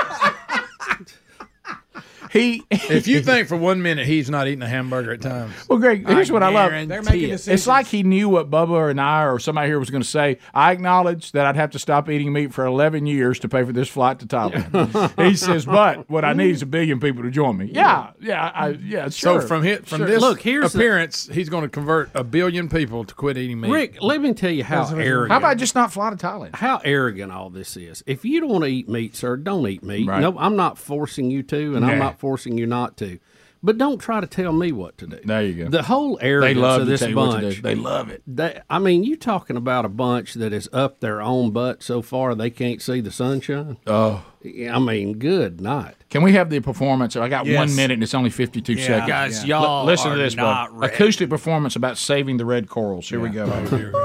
Speaker 1: he.
Speaker 4: If you think for one minute he's not eating a hamburger at times.
Speaker 1: Well, Greg, here's what I love.
Speaker 4: guarantee it.
Speaker 1: It's like he knew what Bubba and I or somebody here was going to say. I acknowledge that I'd have to stop eating meat for 11 years to pay for this flight to Thailand. he says, but what I need is a billion people to join me. Yeah, yeah, I, yeah. Sure.
Speaker 4: So from hit from
Speaker 1: Sure.
Speaker 4: this
Speaker 2: Look, here's the-
Speaker 4: appearance, he's going to convert a billion people to quit eating meat.
Speaker 2: Rick, let me tell you how
Speaker 4: That's
Speaker 2: arrogant.
Speaker 1: How about just not fly to Thailand?
Speaker 2: how arrogant all this is. If you don't want to eat meat, sir, don't eat meat.
Speaker 1: Right.
Speaker 2: No, I'm not forcing you to, and I'm not forcing you not to. But don't try to tell me what to do.
Speaker 1: There you go.
Speaker 2: The whole arrogance
Speaker 1: love
Speaker 2: of this
Speaker 1: tell you what to
Speaker 2: bunch.
Speaker 1: do. They love it.
Speaker 2: They, I mean, you talking about a bunch that is up their own butt so far they can't see the sunshine.
Speaker 1: Oh,
Speaker 2: I mean, good night.
Speaker 1: Can we have the performance? I got
Speaker 2: Yes.
Speaker 1: one minute and it's only 52
Speaker 2: Yeah.
Speaker 1: seconds.
Speaker 2: Guys,
Speaker 1: L-
Speaker 2: y'all
Speaker 1: listen to this,
Speaker 2: not
Speaker 1: bud.
Speaker 2: ready.
Speaker 1: Acoustic performance about saving the red corals. Here we go.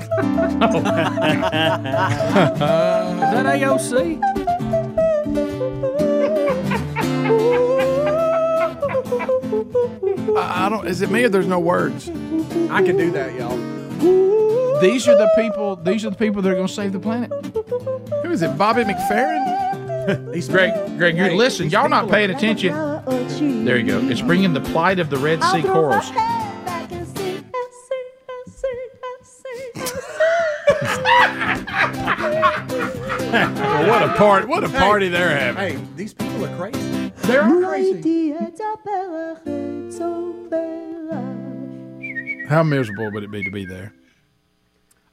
Speaker 2: is that AOC?
Speaker 4: I, I don't. Is it me or there's no words?
Speaker 5: I can do that, y'all.
Speaker 1: These are the people. These are the people that are going to save the planet.
Speaker 4: Who is it? Bobby McFerrin?
Speaker 1: He's Greg. Greg, you're listen. Y'all not paying attention. There you go. It's bringing the plight of the Red Sea corals.
Speaker 4: Well, what a part! What a party they're having.
Speaker 5: Hey, these people are crazy.
Speaker 1: They're crazy.
Speaker 4: How miserable would it be to be there?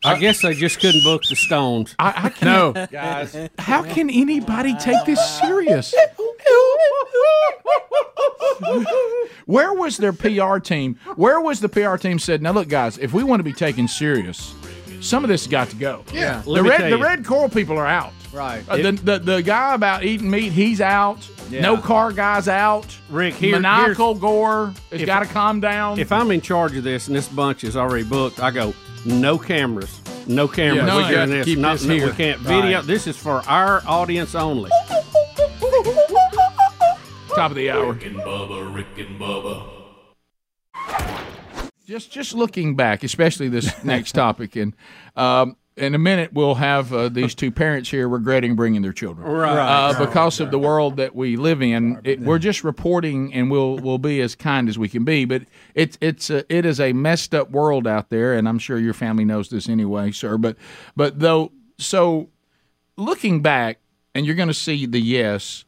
Speaker 2: I guess they just couldn't book the Stones.
Speaker 1: I, I can't, guys. How can anybody take this serious? Where was their PR team? Where was the PR team said, "Now look, guys, if we want to be taken serious, some of this has got to go."
Speaker 5: Yeah.
Speaker 1: the red the red coral people are out.
Speaker 5: Right.
Speaker 1: Uh, the, the the guy about eating meat, he's out.
Speaker 5: Yeah.
Speaker 1: No car guy's out.
Speaker 2: Rick, here-
Speaker 1: maniacal Gore has got to calm down.
Speaker 2: If I'm in charge of this and this bunch is already booked, I go no cameras, no cameras.
Speaker 4: Yeah,
Speaker 2: We're
Speaker 4: no,
Speaker 2: doing
Speaker 4: you have to keep
Speaker 2: Not-
Speaker 4: this
Speaker 2: no,
Speaker 4: here.
Speaker 2: We can't video.
Speaker 4: Right.
Speaker 2: This is for our audience only.
Speaker 1: Top of the hour.
Speaker 3: Rick and Bubba, Rick and Bubba.
Speaker 1: Just just looking back, especially this next topic, and um, in a minute we'll have uh, these two parents here regretting bringing their children,
Speaker 2: Right.
Speaker 1: Uh, because of the world that we live in. It, we're just reporting, and we'll we'll be as kind as we can be. But it's it's a, it is a messed up world out there, and I'm sure your family knows this anyway, sir. But but though, so looking back, and you're going to see the yes.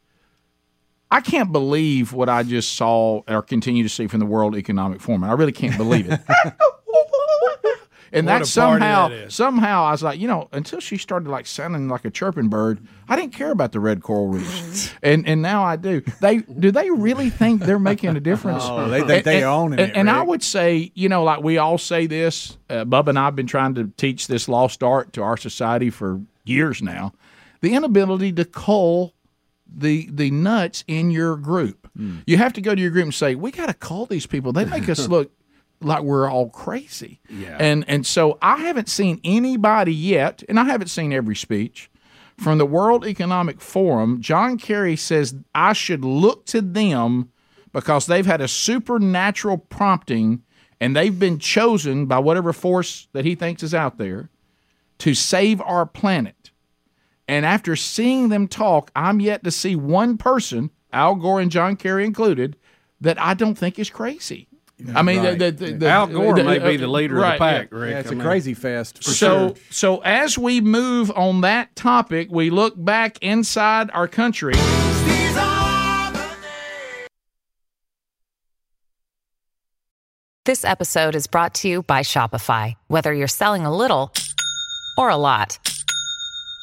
Speaker 1: I can't believe what I just saw or continue to see from the World Economic Forum. I really can't believe it. and
Speaker 4: What
Speaker 1: that somehow,
Speaker 4: that is.
Speaker 1: somehow, I was like, you know, until she started like sounding like a chirping bird, I didn't care about the red coral reefs, and and now I do. They do they really think they're making a difference?
Speaker 5: Oh, they think they own it,
Speaker 1: And, and I would say, you know, like we all say this. Uh, Bubba and I've been trying to teach this lost art to our society for years now. The inability to cull the the nuts in your group. Hmm. You have to go to your group and say, "We got to call these people. They make us look like we're all crazy."
Speaker 2: Yeah.
Speaker 1: And and so I haven't seen anybody yet, and I haven't seen every speech from the World Economic Forum. John Kerry says I should look to them because they've had a supernatural prompting and they've been chosen by whatever force that he thinks is out there to save our planet. And after seeing them talk, I'm yet to see one person, Al Gore and John Kerry included, that I don't think is crazy. I mean,
Speaker 5: Right.
Speaker 1: the, the, the,
Speaker 2: Al Gore
Speaker 1: the-
Speaker 2: may
Speaker 1: uh,
Speaker 2: be the leader
Speaker 1: right,
Speaker 2: of the pack,
Speaker 1: yeah.
Speaker 2: Rick.
Speaker 5: Yeah, it's
Speaker 2: I
Speaker 5: a
Speaker 2: mean,
Speaker 5: crazy fest. For
Speaker 1: So,
Speaker 5: sure.
Speaker 1: so as we move on that topic, we look back inside our country.
Speaker 11: This episode is brought to you by Shopify. Whether you're selling a little or a lot,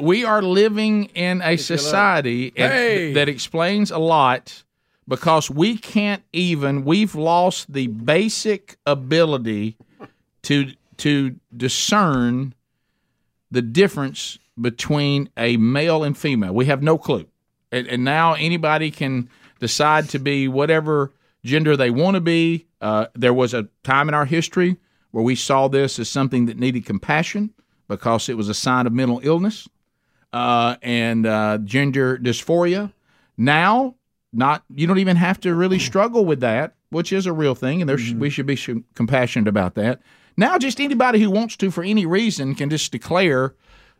Speaker 1: We are living in a society
Speaker 4: Hey.
Speaker 1: that explains a lot because we can't even. We've lost the basic ability to to discern the difference between a male and female. We have no clue, and, and now anybody can decide to be whatever gender they want to be. Uh, there was a time in our history where we saw this as something that needed compassion because it was a sign of mental illness uh, and uh, gender dysphoria. Now, not you don't even have to really struggle with that, which is a real thing, and there sh- we should be sh- compassionate about that. Now, just anybody who wants to, for any reason, can just declare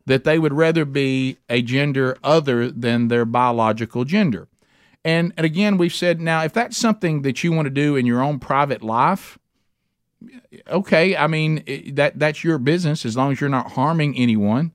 Speaker 1: that they would rather be a gender other than their biological gender. And, and again, we've said now if that's something that you want to do in your own private life, okay. I mean that that's your business as long as you're not harming anyone.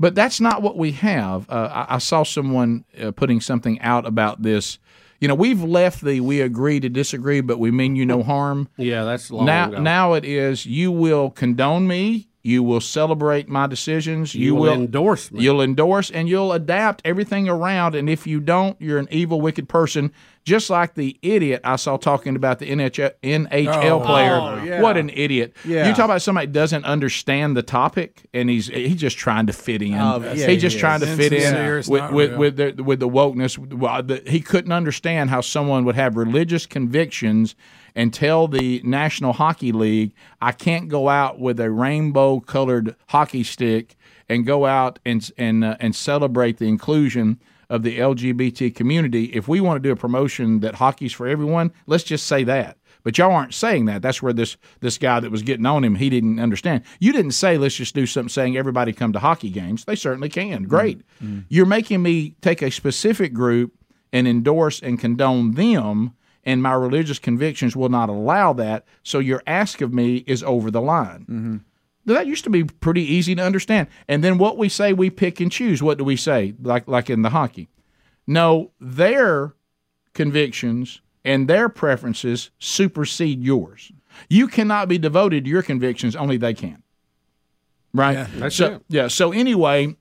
Speaker 1: But that's not what we have. Uh, I, I saw someone uh, putting something out about this. You know, we've left the we agree to disagree, but we mean you no harm.
Speaker 2: Yeah, that's long
Speaker 1: now.
Speaker 2: ago.
Speaker 1: Now it is you will condone me. You will celebrate my decisions. You,
Speaker 2: You will
Speaker 1: will
Speaker 2: endorse me.
Speaker 1: You'll endorse and you'll adapt everything around. And if you don't, you're an evil, wicked person. Just like the idiot I saw talking about the NHL, NHL
Speaker 4: Oh,
Speaker 1: player.
Speaker 4: oh, yeah.
Speaker 1: What an idiot!
Speaker 5: Yeah.
Speaker 1: You talk about somebody doesn't understand the topic, and he's he's just trying to fit in.
Speaker 5: Oh, yeah,
Speaker 1: he's just
Speaker 5: he
Speaker 1: trying to fit in
Speaker 4: Insincere,
Speaker 1: with with with the, with the wokeness. He couldn't understand how someone would have religious convictions and tell the National Hockey League, "I can't go out with a rainbow colored hockey stick and go out and and uh, and celebrate the inclusion." Of the LGBT community, if we want to do a promotion that hockey's for everyone, let's just say that. But y'all aren't saying that. That's where this this guy that was getting on him, he didn't understand. You didn't say let's just do something saying everybody come to hockey games. They certainly can. Great. Mm. Mm. You're making me take a specific group and endorse and condone them, and my religious convictions will not allow that. So your ask of me is over the line. Mm-hmm. That used to be pretty easy to understand. And then what we say, we pick and choose. What do we say? Like like in the hockey. No, their convictions and their preferences supersede yours. You cannot be devoted to your convictions, only they can. Right?
Speaker 4: Yeah,
Speaker 2: that's
Speaker 1: so,
Speaker 2: it.
Speaker 1: Yeah. So anyway,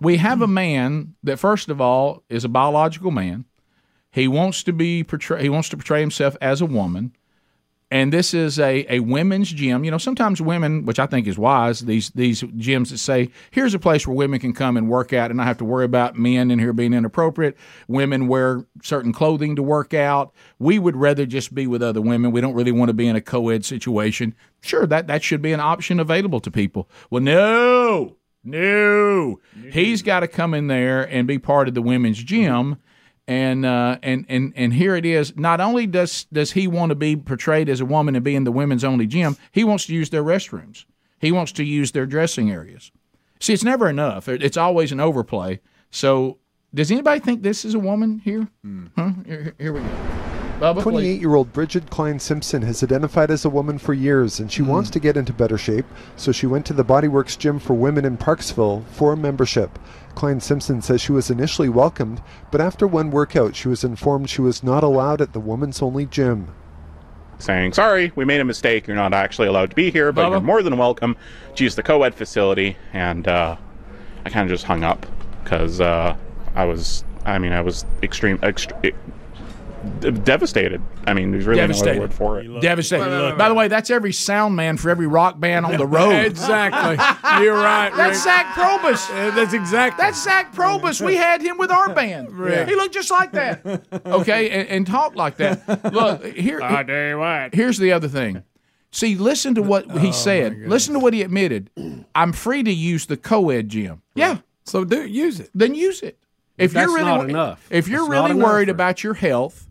Speaker 1: we have a man that first of all is a biological man. He wants to be portray he wants to portray himself as a woman. And this is a, a women's gym. You know, sometimes women, which I think is wise, these these gyms that say, here's a place where women can come and work out and not have to worry about men in here being inappropriate. Women wear certain clothing to work out. We would rather just be with other women. We don't really want to be in a co ed situation. Sure, that, that should be an option available to people. Well, no, no. He's got to come in there and be part of the women's gym and uh, and and and here it is. Not only does does he want to be portrayed as a woman and be in the women's only gym, he wants to use their restrooms. He wants to use their dressing areas. See, it's never enough. It's always an overplay. So, does anybody think this is a woman here? Huh? Here, here we go. Bubba, please.
Speaker 13: 28 year old Bridget Klein Simpson has identified as a woman for years and she
Speaker 1: Hmm.
Speaker 13: wants to get into better shape, so she went to the Bodyworks Gym for Women in Parksville for a membership. Klein Simpson says she was initially welcomed, but after one workout, she was informed she was not allowed at the women's only gym.
Speaker 14: saying, sorry, we made a mistake. You're not actually allowed to be here, but you're more than welcome to use the co ed facility. And uh, I kind of just hung up because uh, I was, I mean, I was extreme, extre- d- devastated. I mean, there's really no other word for it.
Speaker 1: Devastated. By the way, that's every sound man for every rock band on the road.
Speaker 4: exactly. You're right.
Speaker 1: That's Zach Probus.
Speaker 4: Uh, that's exactly.
Speaker 1: That's Zach Probus. We had him with our band.
Speaker 4: Yeah.
Speaker 1: He looked just like that. Okay, and, and talked like that. Look, here.
Speaker 14: I tell you what.
Speaker 1: Here's the other thing. See, listen to what he oh, said. Listen to what he admitted. I'm free to use the co-ed gym. Yeah.
Speaker 4: So do use it.
Speaker 1: Then use it. If
Speaker 2: That's
Speaker 1: you're really
Speaker 2: not enough.
Speaker 1: if you're
Speaker 2: That's
Speaker 1: really worried about your health,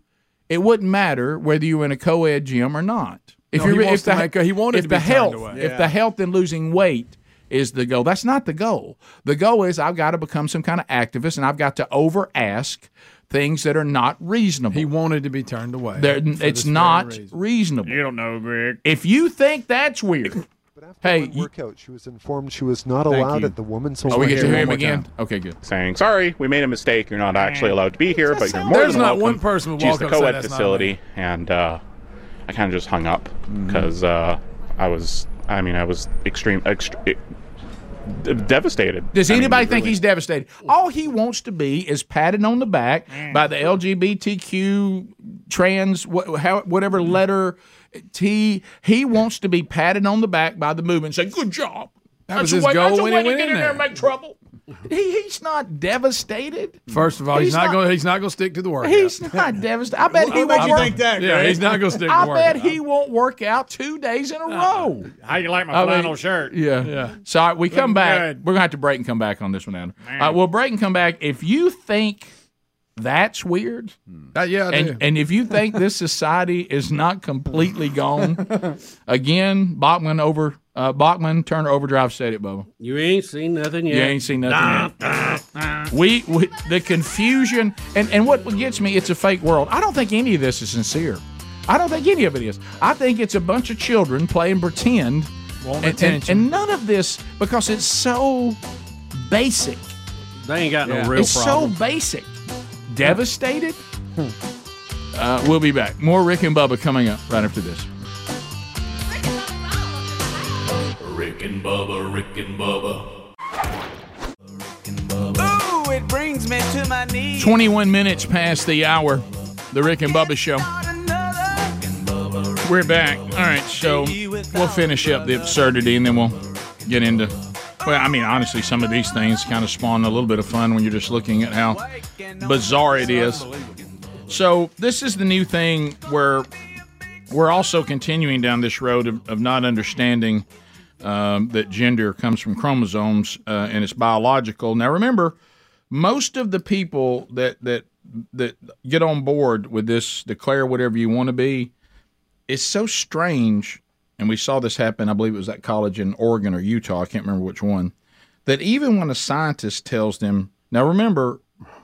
Speaker 1: it wouldn't matter whether you were in a co-ed gym or not. If
Speaker 4: No,
Speaker 1: you're
Speaker 4: he
Speaker 1: re-
Speaker 4: wants
Speaker 1: if the,
Speaker 4: to make a- he wanted
Speaker 1: if
Speaker 4: to
Speaker 1: the
Speaker 4: be turned
Speaker 1: health
Speaker 4: away.
Speaker 1: if the health and losing weight is the goal. That's not the goal. The goal is I've got to become some kind of activist and I've got to over ask things that are not reasonable.
Speaker 4: He wanted to be turned away.
Speaker 1: They're- it's not
Speaker 4: reason.
Speaker 1: reasonable.
Speaker 14: You don't know, Greg.
Speaker 1: If you think that's weird, hey,
Speaker 13: One workout, she was informed she was not allowed
Speaker 1: you.
Speaker 13: at the women's
Speaker 1: oh, we get to hear him again.
Speaker 4: time.
Speaker 1: Okay, good.
Speaker 14: Saying, sorry, we made a mistake. You're not actually allowed to be here, but you're more
Speaker 4: There's
Speaker 14: than
Speaker 4: not
Speaker 14: welcome
Speaker 4: one person would
Speaker 14: to use
Speaker 4: walk
Speaker 14: the
Speaker 4: up
Speaker 14: co-ed facility. And uh, I kind of just hung up because uh, I was, I mean, I was extreme, extre- d- devastated.
Speaker 1: Does
Speaker 14: I mean,
Speaker 1: anybody think
Speaker 14: really-
Speaker 1: he's devastated? All he wants to be is patted on the back by the LGBTQ trans wh- how, whatever letter T. He wants to be patted on the back by the movement and say, "Good job."
Speaker 4: That was
Speaker 1: That's a
Speaker 4: his
Speaker 1: way-
Speaker 4: goal when he went in
Speaker 1: in there and make trouble. He, he's not devastated.
Speaker 4: First of all, he's,
Speaker 1: He's
Speaker 4: not,
Speaker 1: not-
Speaker 4: going. He's not going to stick to the workout.
Speaker 1: He's not devastated. I bet he
Speaker 4: What
Speaker 1: won't
Speaker 4: you
Speaker 1: work.
Speaker 4: think that, Yeah, Greg? he's not gonna stick to
Speaker 1: I bet he won't work out two days in a uh, row.
Speaker 14: How you like my
Speaker 1: I mean,
Speaker 14: flannel shirt?
Speaker 1: Yeah.
Speaker 14: Yeah.
Speaker 1: So all right, we come back.
Speaker 14: good.
Speaker 1: We're gonna have to break and come back on this one, Adam. All right, we'll break and come back. If you think that's weird,
Speaker 4: Uh, yeah, I
Speaker 1: and
Speaker 4: do.
Speaker 1: and if you think this society is not completely gone, again, Bachman over Uh, Bachman, Turner, Overdrive said it, Bubba.
Speaker 2: You ain't seen nothing yet.
Speaker 1: You ain't seen nothing yet. We, we the confusion and and what gets me, it's a fake world. I don't think any of this is sincere. I don't think any of it is. I think it's a bunch of children playing pretend, and, and,
Speaker 4: attention.
Speaker 1: and none of this because it's so basic.
Speaker 2: They ain't got no
Speaker 1: Yeah.
Speaker 2: real
Speaker 1: It's
Speaker 2: problem.
Speaker 1: so basic. Devastated. Uh, we'll be back. More Rick and Bubba coming up right after this.
Speaker 3: Rick and Bubba, Rick and Bubba.
Speaker 15: Ooh, it brings me to my knees.
Speaker 1: 21 minutes past the hour. The Rick and Bubba Show. We're back. All right, so we'll finish up the absurdity and then we'll get into. Well, I mean, honestly, some of these things kind of spawn a little bit of fun when you're just looking at how bizarre it is. So, this is the new thing where we're also continuing down this road of, of not understanding um, that gender comes from chromosomes uh, and it's biological. Now, remember, most of the people that that that get on board with this, declare whatever you want to be, it's so strange. And we saw this happen. I believe it was that college in Oregon or Utah. I can't remember which one. That even when a scientist tells them, now remember,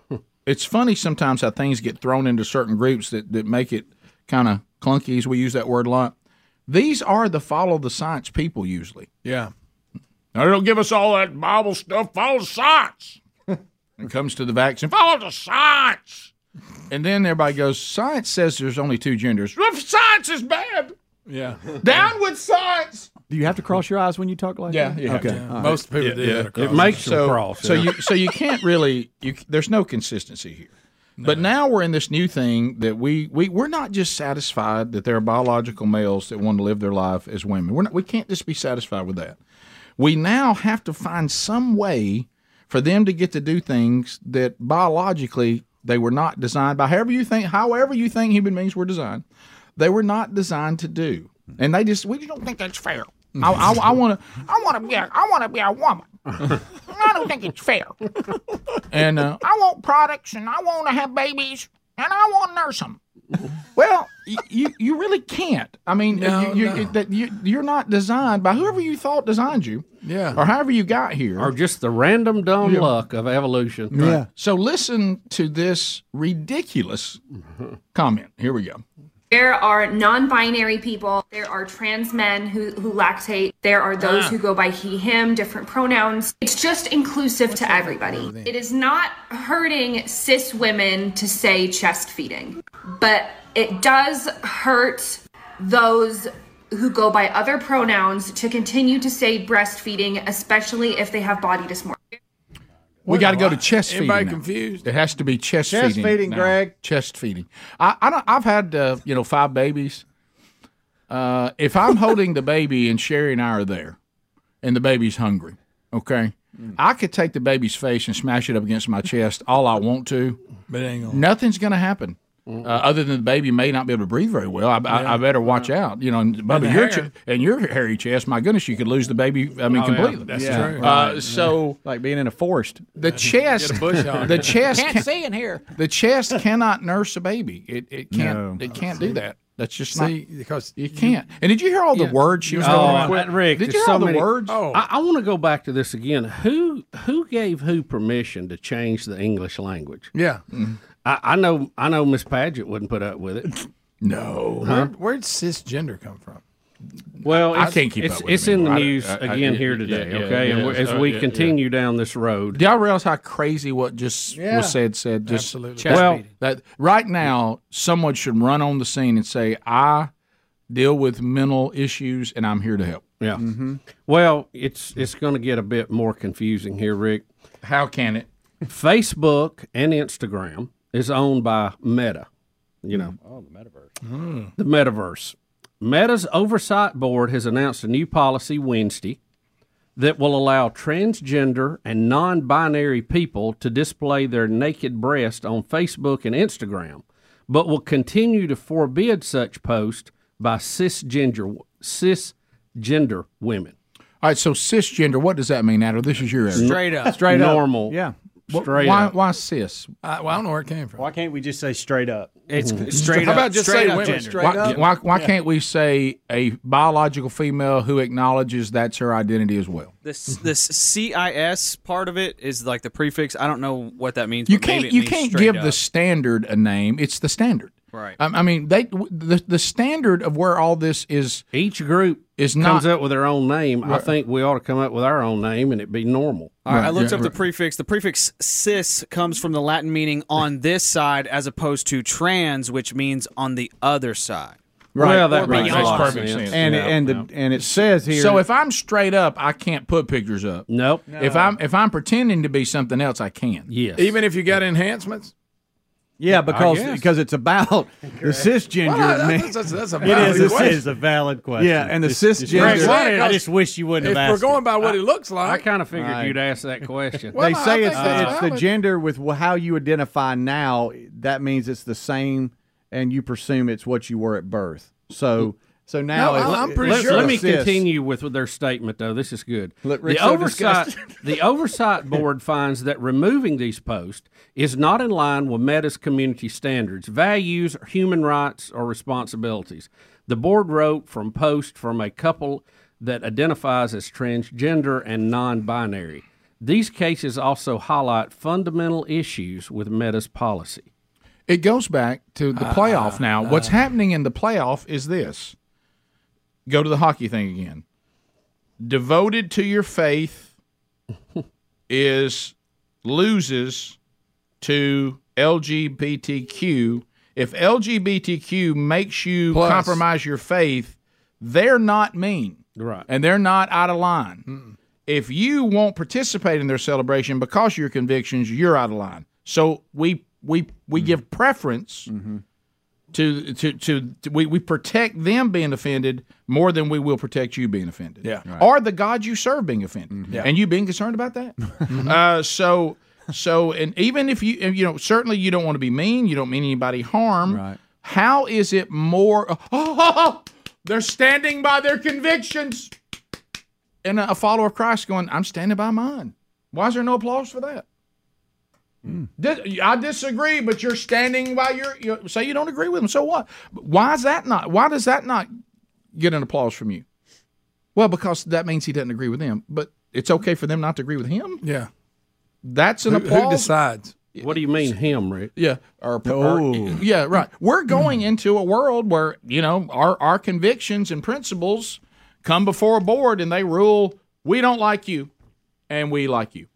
Speaker 1: it's funny sometimes how things get thrown into certain groups that, that make it kind of clunky, as we use that word a lot. These are the follow the science people usually.
Speaker 4: Yeah.
Speaker 1: Now, they don't give us all that Bible stuff. Follow the science. when it comes to the vaccine, follow the science. And then everybody goes, science says there's only two genders. Well, science is bad.
Speaker 4: Yeah.
Speaker 1: Down with science.
Speaker 5: Do you have to cross your eyes when you talk like
Speaker 1: Yeah,
Speaker 5: that?
Speaker 1: Yeah. have
Speaker 5: okay.
Speaker 1: to.
Speaker 5: all right.
Speaker 4: Most people do that across.
Speaker 2: It makes them
Speaker 1: so,
Speaker 2: cross.
Speaker 1: So you so you can't really you there's no consistency here. But now we're in this new thing that we, we we're not just satisfied that there are biological males that want to live their life as women. We're not, we can't just be satisfied with that. We now have to find some way for them to get to do things that biologically they were not designed by however you think however you think human beings were designed. They were not designed to do. And they just we just don't think that's fair. I want to I want to be a, I want to be a woman. I don't think it's fair. And uh, I want products, and I want to have babies, and I want to nurse them. Well, you you really can't. I mean,
Speaker 4: No,
Speaker 1: you, you,
Speaker 4: no.
Speaker 1: that you you're not designed by whoever you thought designed you,
Speaker 4: Yeah.
Speaker 1: or however you got here.
Speaker 2: or just the random dumb
Speaker 1: Yeah.
Speaker 2: luck of evolution.
Speaker 5: Yeah.
Speaker 1: So listen to this ridiculous comment. Here we go.
Speaker 16: There are non binary people. There are trans men who, who lactate. There are those
Speaker 1: Ah.
Speaker 16: who go by he, him, different pronouns. It's just inclusive to everybody. It is not hurting cis women to say chest feeding, but it does hurt those who go by other pronouns to continue to say breastfeeding, especially if they have body dysmorphia.
Speaker 1: We got to go to chest feeding.
Speaker 4: Everybody
Speaker 1: now.
Speaker 4: confused?
Speaker 1: It has to be chest,
Speaker 5: Chest
Speaker 1: feeding.
Speaker 5: Chest feeding,
Speaker 1: now.
Speaker 5: Greg.
Speaker 1: Chest feeding. I, I don't. I've had uh, you know five babies. Uh, if I'm holding the baby and Sherry and I are there, and the baby's hungry, okay, I could take the baby's face and smash it up against my chest all I want to.
Speaker 4: But it ain't gonna.
Speaker 1: Nothing's going to happen. Uh, other than the baby may not be able to breathe very well, I, I, I better watch out. You know, and, Bubba,
Speaker 4: the
Speaker 1: your ch- and your hairy chest, my goodness, you could lose the baby. I mean,
Speaker 2: Oh, yeah.
Speaker 1: completely.
Speaker 4: That's
Speaker 5: Yeah.
Speaker 4: true.
Speaker 1: Uh, so
Speaker 5: Like being in a forest.
Speaker 1: the chest,
Speaker 4: Get a bush hog.
Speaker 1: the chest,
Speaker 5: Can't
Speaker 1: can,
Speaker 5: see in here.
Speaker 1: the chest cannot nurse a baby. It it can't.
Speaker 5: No.
Speaker 1: It can't do that. That's just
Speaker 4: See,
Speaker 1: not.
Speaker 4: because
Speaker 1: You can't. And did you hear all the
Speaker 4: Yeah.
Speaker 1: words she was
Speaker 2: Oh,
Speaker 1: throwing? around?
Speaker 2: Rick,
Speaker 1: did you hear
Speaker 2: so
Speaker 1: all the
Speaker 2: many-
Speaker 1: words?
Speaker 4: Oh,
Speaker 2: I, I want to go back to this again. Who who gave who permission to change the English language?
Speaker 4: yeah.
Speaker 2: I, I know I know Miss Paget wouldn't put up with it.
Speaker 1: No.
Speaker 4: Where, where'd cisgender come from?
Speaker 2: Well,
Speaker 1: I can't keep
Speaker 2: it's,
Speaker 1: up with
Speaker 2: it's
Speaker 1: it
Speaker 2: in the news
Speaker 1: I- I-
Speaker 2: again
Speaker 1: yeah,
Speaker 2: here today.
Speaker 1: yeah,
Speaker 2: okay,
Speaker 1: yeah,
Speaker 2: and
Speaker 1: yeah.
Speaker 2: as
Speaker 1: Uh,
Speaker 2: we
Speaker 1: yeah, yeah.
Speaker 2: continue down this road,
Speaker 1: Do y'all realize how crazy what just
Speaker 5: Yeah.
Speaker 1: was said? Said just
Speaker 4: Absolutely.
Speaker 2: well,
Speaker 1: that right now someone should run on the scene and say, "I deal with mental issues and I'm here to help."
Speaker 2: yeah. Well, it's it's going to get a bit more confusing here, Rick.
Speaker 1: How can it?
Speaker 2: Facebook and Instagram is owned by Meta. You know, hmm. oh, the metaverse. Hmm. The metaverse. Meta's oversight board has announced a new policy Wednesday that will allow transgender and non-binary people to display their naked breast on Facebook and Instagram, but will continue to forbid such posts by cisgender cisgender women.
Speaker 1: All right, so cisgender, what does that mean, Adam? This is your area.
Speaker 4: Straight up.
Speaker 5: Straight up.
Speaker 2: normal,
Speaker 5: Yeah.
Speaker 1: Wh-
Speaker 2: Straight
Speaker 1: why,
Speaker 2: up.
Speaker 1: why cis?
Speaker 4: I, well, I don't know where it came from.
Speaker 17: Why can't we just say straight up?
Speaker 6: It's
Speaker 2: Mm-hmm.
Speaker 6: straight
Speaker 4: How
Speaker 6: up.
Speaker 4: about just
Speaker 6: straight
Speaker 4: say
Speaker 6: up
Speaker 4: women?
Speaker 6: gender.
Speaker 4: Straight
Speaker 1: Why,
Speaker 4: up?
Speaker 1: why, why
Speaker 4: Yeah.
Speaker 1: can't we say a biological female who acknowledges that's her identity as well?
Speaker 6: This this CIS part of it is like the prefix. I don't know what that means.
Speaker 1: You can't you
Speaker 6: means
Speaker 1: can't give
Speaker 6: up.
Speaker 1: the standard a name. It's the standard.
Speaker 6: Right.
Speaker 1: I, I mean, they the the standard of where all this is
Speaker 2: Each group
Speaker 1: is
Speaker 2: comes up with their own name. I think we ought to come up with our own name, and it be normal.
Speaker 6: All right, I looked
Speaker 1: yeah,
Speaker 6: up the prefix. The prefix cis comes from the Latin meaning on this side as opposed to trans, which means on the other side.
Speaker 5: Right.
Speaker 2: Well, that makes,
Speaker 6: beyond.
Speaker 2: a lot of
Speaker 1: perfect
Speaker 2: sense.
Speaker 1: sense.
Speaker 5: and
Speaker 2: Yeah,
Speaker 5: it, and
Speaker 2: yeah.
Speaker 5: the, and it says here.
Speaker 1: So if I'm straight up, I can't put pictures up.
Speaker 2: nope.
Speaker 1: If I'm if I'm pretending to be something else, I can.
Speaker 2: Yes.
Speaker 4: Even if you got enhancements?
Speaker 5: Yeah, because
Speaker 1: guess.
Speaker 5: because it's about the cisgender
Speaker 4: Well,
Speaker 5: man.
Speaker 4: that's, that's, that's a valid
Speaker 17: is. It
Speaker 4: question.
Speaker 17: is a valid question.
Speaker 5: Yeah, and the
Speaker 17: Just- just-
Speaker 5: cisgender-
Speaker 4: Greg,
Speaker 17: I just wish you wouldn't
Speaker 4: If
Speaker 17: have
Speaker 4: we're going
Speaker 17: it.
Speaker 4: by what it looks like.
Speaker 2: I kind of figured
Speaker 5: Right.
Speaker 2: you'd ask that question.
Speaker 4: Well,
Speaker 5: they
Speaker 4: I
Speaker 5: say it's the, it's the gender with how you identify now. That means it's the same, and you presume it's what you were at birth. So mm-hmm. So now
Speaker 4: No, I'm pretty
Speaker 2: let,
Speaker 4: sure
Speaker 2: let me continue with their statement, though. This is good.
Speaker 5: Look,
Speaker 2: the
Speaker 5: so
Speaker 2: oversight, the oversight board finds that removing these posts is not in line with Meta's community standards, values, human rights, or responsibilities. The board wrote from post from a couple that identifies as transgender and non-binary. These cases also highlight fundamental issues with Meta's policy.
Speaker 1: It goes back to the ah, playoff now. What's ah. happening in the playoff is this. Go to the hockey thing again. Devoted to your faith is loses to LGBTQ. If LGBTQ makes you
Speaker 4: Plus.
Speaker 1: compromise your faith, they're not mean.
Speaker 2: Right.
Speaker 1: And they're not out of line. If you won't participate in their celebration because of your convictions, you're out of line. So we we we mm-hmm. give preference mm-hmm. To, to, to to we, we protect them being offended more than we will protect you being offended.
Speaker 4: Yeah.
Speaker 1: Or the God you serve being offended.
Speaker 4: Yeah.
Speaker 1: And you being concerned about that. uh, so so and even if you you know certainly you don't want to be mean, you don't mean anybody harm.
Speaker 5: Right.
Speaker 1: How is it more? Oh, they're standing by their convictions. And a follower of Christ going, I'm standing by mine. Why is there no applause for that? Mm. Dis- I disagree, but you're standing by your. You say you don't agree with them. So what? Why is that not? Why does that not get an applause from you? Well, because that means he doesn't agree with them. But it's okay for them not to agree with him.
Speaker 4: yeah.
Speaker 1: That's an
Speaker 4: Who,
Speaker 1: applause.
Speaker 4: who decides?
Speaker 2: What do you mean, him, Rick?
Speaker 1: Yeah. Or,
Speaker 5: Oh.
Speaker 1: or- yeah, right. We're going hmm. into a world where, you know, our, our convictions and principles come before a board and they rule, we don't like you and we like you.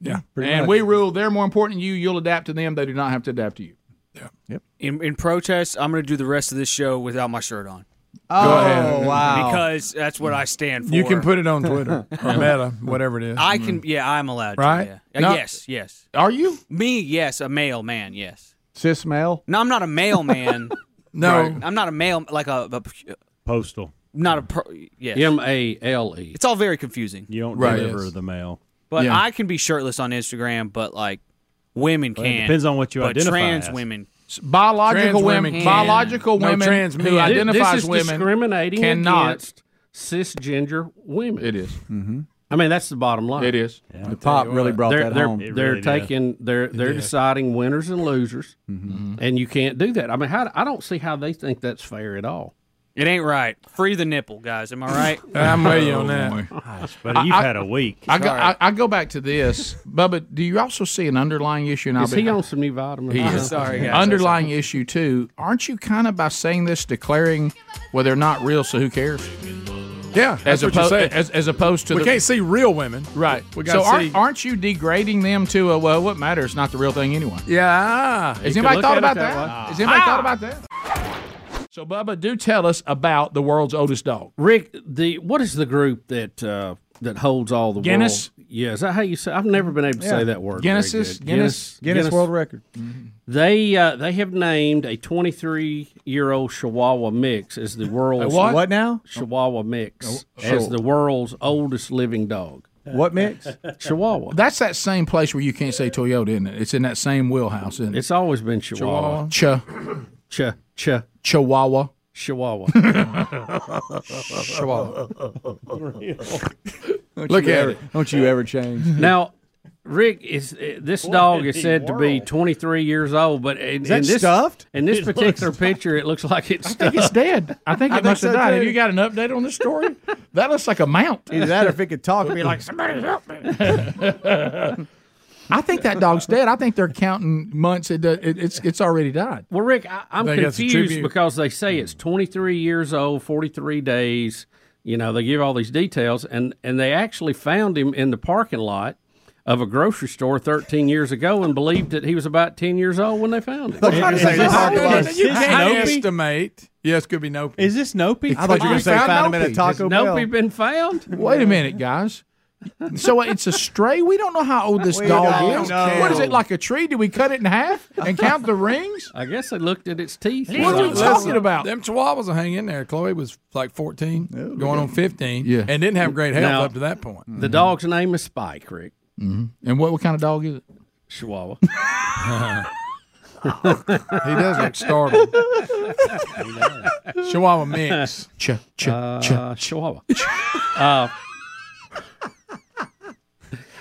Speaker 4: Yeah.
Speaker 1: and we rule they're more important than you, you'll adapt to them, they do not have to adapt to you. Yeah. Yep.
Speaker 6: In, in protest, I'm going to do the rest of this show without my shirt on
Speaker 5: Oh
Speaker 4: ahead.
Speaker 5: wow!
Speaker 6: because that's what I stand for.
Speaker 4: You can put it on Twitter or Meta, whatever it is.
Speaker 6: I can. Yeah, I'm allowed. to,
Speaker 4: Right?
Speaker 6: yeah. Uh,
Speaker 1: No.
Speaker 6: yes. Yes.
Speaker 1: Are you?
Speaker 6: Me. Yes. A male man. Yes.
Speaker 5: cis male.
Speaker 6: No, I'm not a male man.
Speaker 4: no.
Speaker 6: I'm not a male like a, a
Speaker 17: Postal.
Speaker 6: not a pro, yes.
Speaker 2: M A L E.
Speaker 6: It's all very confusing.
Speaker 17: You don't
Speaker 4: Right.
Speaker 17: deliver
Speaker 4: Yes.
Speaker 17: the mail.
Speaker 6: But
Speaker 1: Yeah.
Speaker 6: I can be shirtless on Instagram, but like women
Speaker 17: Well, it
Speaker 6: can.
Speaker 17: depends on what you
Speaker 6: but
Speaker 17: identify
Speaker 6: trans
Speaker 17: as.
Speaker 6: women.
Speaker 1: Biological
Speaker 4: Trans
Speaker 1: women,
Speaker 4: women
Speaker 1: biological.
Speaker 4: No
Speaker 1: women
Speaker 4: trans
Speaker 1: who
Speaker 4: men.
Speaker 1: identify
Speaker 2: this
Speaker 1: as
Speaker 2: is
Speaker 1: women
Speaker 2: discriminating
Speaker 1: cannot.
Speaker 2: against cisgender women.
Speaker 1: It is.
Speaker 2: I mean, that's the bottom line.
Speaker 1: It is.
Speaker 5: The pop really brought
Speaker 2: They're
Speaker 5: that
Speaker 2: they're,
Speaker 5: home.
Speaker 2: They're
Speaker 17: really did.
Speaker 2: taking they're they're deciding winners and losers,
Speaker 1: Mm-hmm.
Speaker 2: and you can't do that. I mean, how I don't see how they think that's fair at all.
Speaker 6: It ain't right. Free the nipple, guys. Am I right?
Speaker 4: I'm with you on that.
Speaker 17: Oh, Gosh, but you've
Speaker 1: I-
Speaker 17: had a week.
Speaker 1: I go, I, I go back to this, Bubba. Do you also see an underlying issue? And I'll
Speaker 2: Is
Speaker 1: be-
Speaker 2: he on some new vitamins?
Speaker 1: He
Speaker 2: uh-huh.
Speaker 1: is.
Speaker 6: Sorry, guys.
Speaker 1: underlying issue too. Aren't you kind of by saying this declaring well they're not real, so who cares?
Speaker 4: Yeah. That's
Speaker 1: As
Speaker 4: what you're
Speaker 1: opposed
Speaker 4: saying.
Speaker 1: as, as opposed to
Speaker 4: we
Speaker 1: the,
Speaker 4: can't see real women.
Speaker 1: right.
Speaker 4: We
Speaker 1: so
Speaker 4: got to
Speaker 1: aren't,
Speaker 4: see.
Speaker 1: aren't you degrading them to a well? What matters? Not the real thing anyway.
Speaker 4: yeah.
Speaker 1: Has anybody thought about
Speaker 2: that
Speaker 1: that?
Speaker 2: way.
Speaker 1: Has anybody ah! thought about that? So Bubba, do tell us about the world's oldest dog.
Speaker 2: Rick, the what is the group that uh, that holds all the
Speaker 1: Guinness?
Speaker 2: World? Yeah, is that how you say? I've never been able to say that word. very
Speaker 1: Guinness is- Guinness-
Speaker 5: Guinness, World Record.
Speaker 2: They uh, they have named a 23 year old Chihuahua mix as the world's
Speaker 1: what?
Speaker 5: What now?
Speaker 2: Chihuahua mix
Speaker 1: Oh,
Speaker 2: as the world's oldest living dog.
Speaker 5: What mix?
Speaker 2: Chihuahua.
Speaker 1: That's that same place where you can't say Toyota, isn't it? It's in that same wheelhouse, isn't it?
Speaker 2: It's always been Chihuahua.
Speaker 1: Ch
Speaker 2: Ch ch
Speaker 1: Chihuahua.
Speaker 2: Chihuahua.
Speaker 4: Chihuahua. Look at
Speaker 5: ever,
Speaker 4: it.
Speaker 5: Don't you ever change?
Speaker 2: now, Rick is uh, this dog is said to be 23 years old, but in,
Speaker 5: Is that
Speaker 2: in this
Speaker 5: stuffed?
Speaker 2: in this
Speaker 5: It looks
Speaker 2: particular picture, it looks like it's
Speaker 1: I think it's
Speaker 2: stuffed.
Speaker 1: dead. I think it
Speaker 5: I think
Speaker 1: must have
Speaker 5: so,
Speaker 1: died.
Speaker 5: too.
Speaker 1: Have you got an update on this story? that looks like a mount.
Speaker 5: Either that or if it could talk, it'd be like,
Speaker 1: somebody help me. I think that dog's dead. I think they're counting months. It, it, it's it's already died.
Speaker 2: Well, Rick, I, I'm
Speaker 1: Think
Speaker 2: confused because they say it's 23 years old, 43 days. You know, they give all these details, and and they actually found him in the parking lot of a grocery store 13 years ago and believed that he was about 10 years old when they found him.
Speaker 4: You can't estimate. Yes, could be Nope.
Speaker 17: Is this Nope?
Speaker 5: I thought you were gonna say found him at a Taco
Speaker 2: Has
Speaker 5: Bell.
Speaker 2: Nope been found?
Speaker 1: Wait a minute, guys. So it's a stray. We don't know how old this
Speaker 2: We
Speaker 1: dog
Speaker 2: don't
Speaker 1: is.
Speaker 2: know.
Speaker 1: What is it like a tree? Do we cut it in half and count the rings?
Speaker 2: I guess they looked at its teeth.
Speaker 1: What are we talking about?
Speaker 4: Them Chihuahuas will hang in there. Chloe was like 14, going on 15,
Speaker 1: Yeah.
Speaker 4: and didn't have great health
Speaker 2: Now,
Speaker 4: up to that point.
Speaker 2: The dog's name is Spike, Rick.
Speaker 1: And what, what kind of dog is it?
Speaker 2: Chihuahua.
Speaker 4: he does look startled. Chihuahua mix.
Speaker 1: Ch, ch,
Speaker 2: Uh, Chihuahua. uh,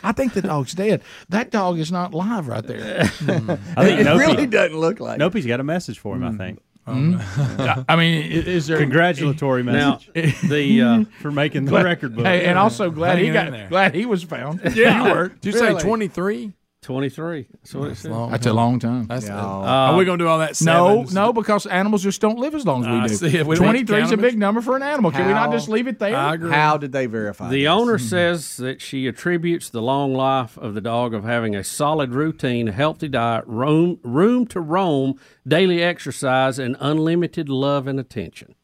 Speaker 1: I think the dog's dead. That dog is not live right there.
Speaker 17: I think
Speaker 5: It
Speaker 17: Nope,
Speaker 5: really doesn't look like.
Speaker 17: Nope, he's got a message for him. I think.
Speaker 1: Mm. I mean, i- is there
Speaker 17: Congratulatory message
Speaker 2: now,
Speaker 17: message
Speaker 2: the uh,
Speaker 17: for making the
Speaker 1: Glad-
Speaker 17: record book.
Speaker 1: Hey, and also glad he got
Speaker 4: there.
Speaker 1: glad he was found.
Speaker 4: Yeah.
Speaker 1: you were.
Speaker 4: Did you say 23?
Speaker 2: 23. That's what it said.
Speaker 1: That's a long time.
Speaker 4: That's
Speaker 2: Yeah.
Speaker 4: Are we going to do all that?
Speaker 1: No,
Speaker 4: sevens?
Speaker 1: no, because animals just don't live as long as we
Speaker 4: I
Speaker 1: do.
Speaker 4: see. We don't
Speaker 1: 23 is a
Speaker 4: count
Speaker 1: big number for an animal. Can we not
Speaker 5: How-
Speaker 1: just leave it there?
Speaker 4: I agree.
Speaker 5: How did they verify?
Speaker 2: The
Speaker 5: this?
Speaker 2: owner
Speaker 1: Mm-hmm.
Speaker 2: says that she attributes the long life of the dog of having a solid routine, a healthy diet, roam, room to roam, daily exercise, and unlimited love and attention.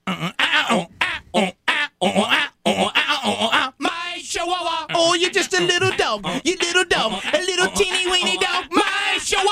Speaker 15: Oh, you're just a little dog. You little dog. A little teeny weeny dog. My chihuahua.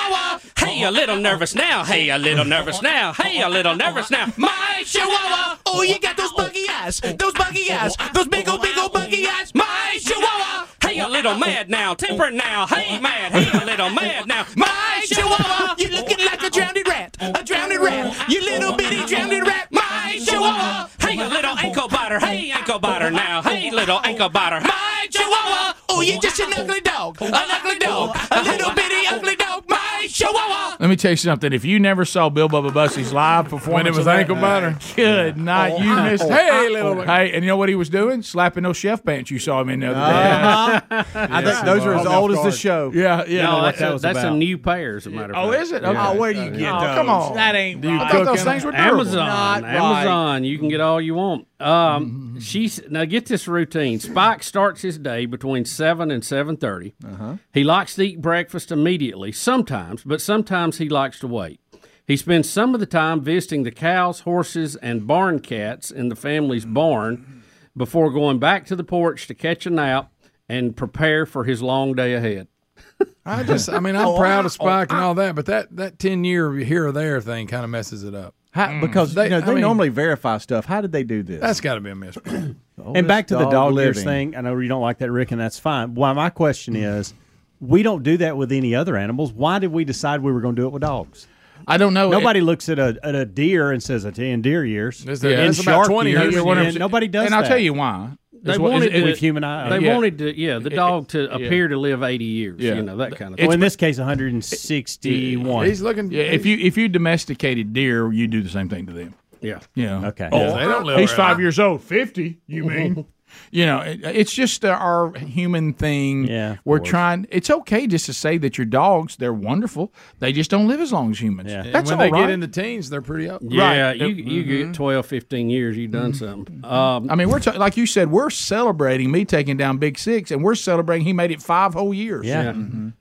Speaker 15: Hey, a little nervous now. Hey, a little nervous now. Hey, a little nervous now. My chihuahua. Oh, you got those buggy eyes. Those buggy eyes. Those big old, big old buggy eyes. My chihuahua. Hey, a little mad now. Temper now. Hey, mad. Hey, a little mad now. My chihuahua. You looking like a drowned rat. A drowned rat. You little bitty drowned rat. My chihuahua. Hey, a little ankle biter. Hey, ankle biter now. Hey, little ankle biter. My chihuahua. Oh, you just an ugly dog. An ugly dog. A little bitty ugly dog. My chihuahua.
Speaker 1: Let me tell you something. If you never saw Bill Bubba Bussey's live performance,
Speaker 4: When it was ankle biter.
Speaker 1: good night. You
Speaker 4: Oh,
Speaker 1: missed.
Speaker 4: hey, little-
Speaker 1: Hey, and you know what he was doing? Slapping those chef pants you saw him in the other day.
Speaker 5: Uh-huh. I think those are as old as the show.
Speaker 1: Yeah, yeah.
Speaker 2: no, that's,
Speaker 17: that
Speaker 2: a, that's a new pair, as a matter of
Speaker 1: Oh,
Speaker 2: fact.
Speaker 1: is it?
Speaker 2: Yeah.
Speaker 5: Oh, where do you get
Speaker 1: Oh,
Speaker 5: those?
Speaker 1: come on.
Speaker 5: That ain't
Speaker 1: I
Speaker 5: right.
Speaker 1: thought those things were durable.
Speaker 2: Amazon,
Speaker 5: Not right.
Speaker 2: Amazon. You can get all you want. Um, she's now get this routine. Spike starts his day between seven and seven thirty.
Speaker 5: Uh-huh.
Speaker 2: He likes to eat breakfast immediately, sometimes, but sometimes he likes to wait. He spends some of the time visiting the cows, horses, and barn cats in the family's barn before going back to the porch to catch a nap and prepare for his long day ahead.
Speaker 4: I just, I mean, I'm
Speaker 5: Oh,
Speaker 4: proud of Spike and all that, but that that ten year here or there thing kind of messes it up.
Speaker 5: How, mm. because
Speaker 4: They-
Speaker 5: you know,
Speaker 4: I
Speaker 5: they
Speaker 4: mean-
Speaker 5: normally verify stuff. How did they do this?
Speaker 4: That's got to be a misprint.
Speaker 17: and back to the
Speaker 5: dog
Speaker 17: dog years thing. I know you don't like that, Rick, and that's fine. Why my question is, we don't do that with any other animals. Why did we decide we were going to do it with dogs?
Speaker 1: I don't know.
Speaker 17: Nobody looks at a at a deer and says it's in deer years.
Speaker 4: That's-
Speaker 17: in
Speaker 4: that's about 20
Speaker 17: years,
Speaker 4: years.
Speaker 17: and-
Speaker 1: One hundred
Speaker 17: and
Speaker 1: percent.
Speaker 17: nobody does
Speaker 1: And I'll
Speaker 17: that.
Speaker 1: tell you why.
Speaker 2: They
Speaker 1: Is what- is
Speaker 2: wanted
Speaker 1: it-
Speaker 2: to,
Speaker 17: with human eye.
Speaker 2: They
Speaker 1: Yeah.
Speaker 2: wanted to, yeah, the dog to
Speaker 1: yeah.
Speaker 2: appear to live eighty years.
Speaker 1: Yeah.
Speaker 2: You know that kind of
Speaker 17: well, in this case, 161.
Speaker 4: He's looking.
Speaker 1: Yeah, if you if you domesticated deer, you do the same thing to them.
Speaker 2: Yeah.
Speaker 1: Yeah.
Speaker 17: Okay.
Speaker 1: Oh,
Speaker 17: Yeah,
Speaker 4: they don't live
Speaker 1: he's
Speaker 4: very
Speaker 1: five years old. Fifty, you mean? you know, it, it's just uh, our human thing.
Speaker 17: Yeah,
Speaker 1: We're trying. It's okay just to say that your dogs, they're wonderful. They just don't live as long as humans.
Speaker 17: Yeah.
Speaker 4: And
Speaker 1: That's
Speaker 4: when
Speaker 1: all
Speaker 4: they
Speaker 1: right.
Speaker 4: get into teens, they're pretty up.
Speaker 2: Yeah,
Speaker 1: Right.
Speaker 2: you you get 12, 15 years, you've done something. Um,
Speaker 1: I mean, we're ta- like you said, we're celebrating me taking down Big Six, and we're celebrating he made it five whole years.
Speaker 17: Yeah.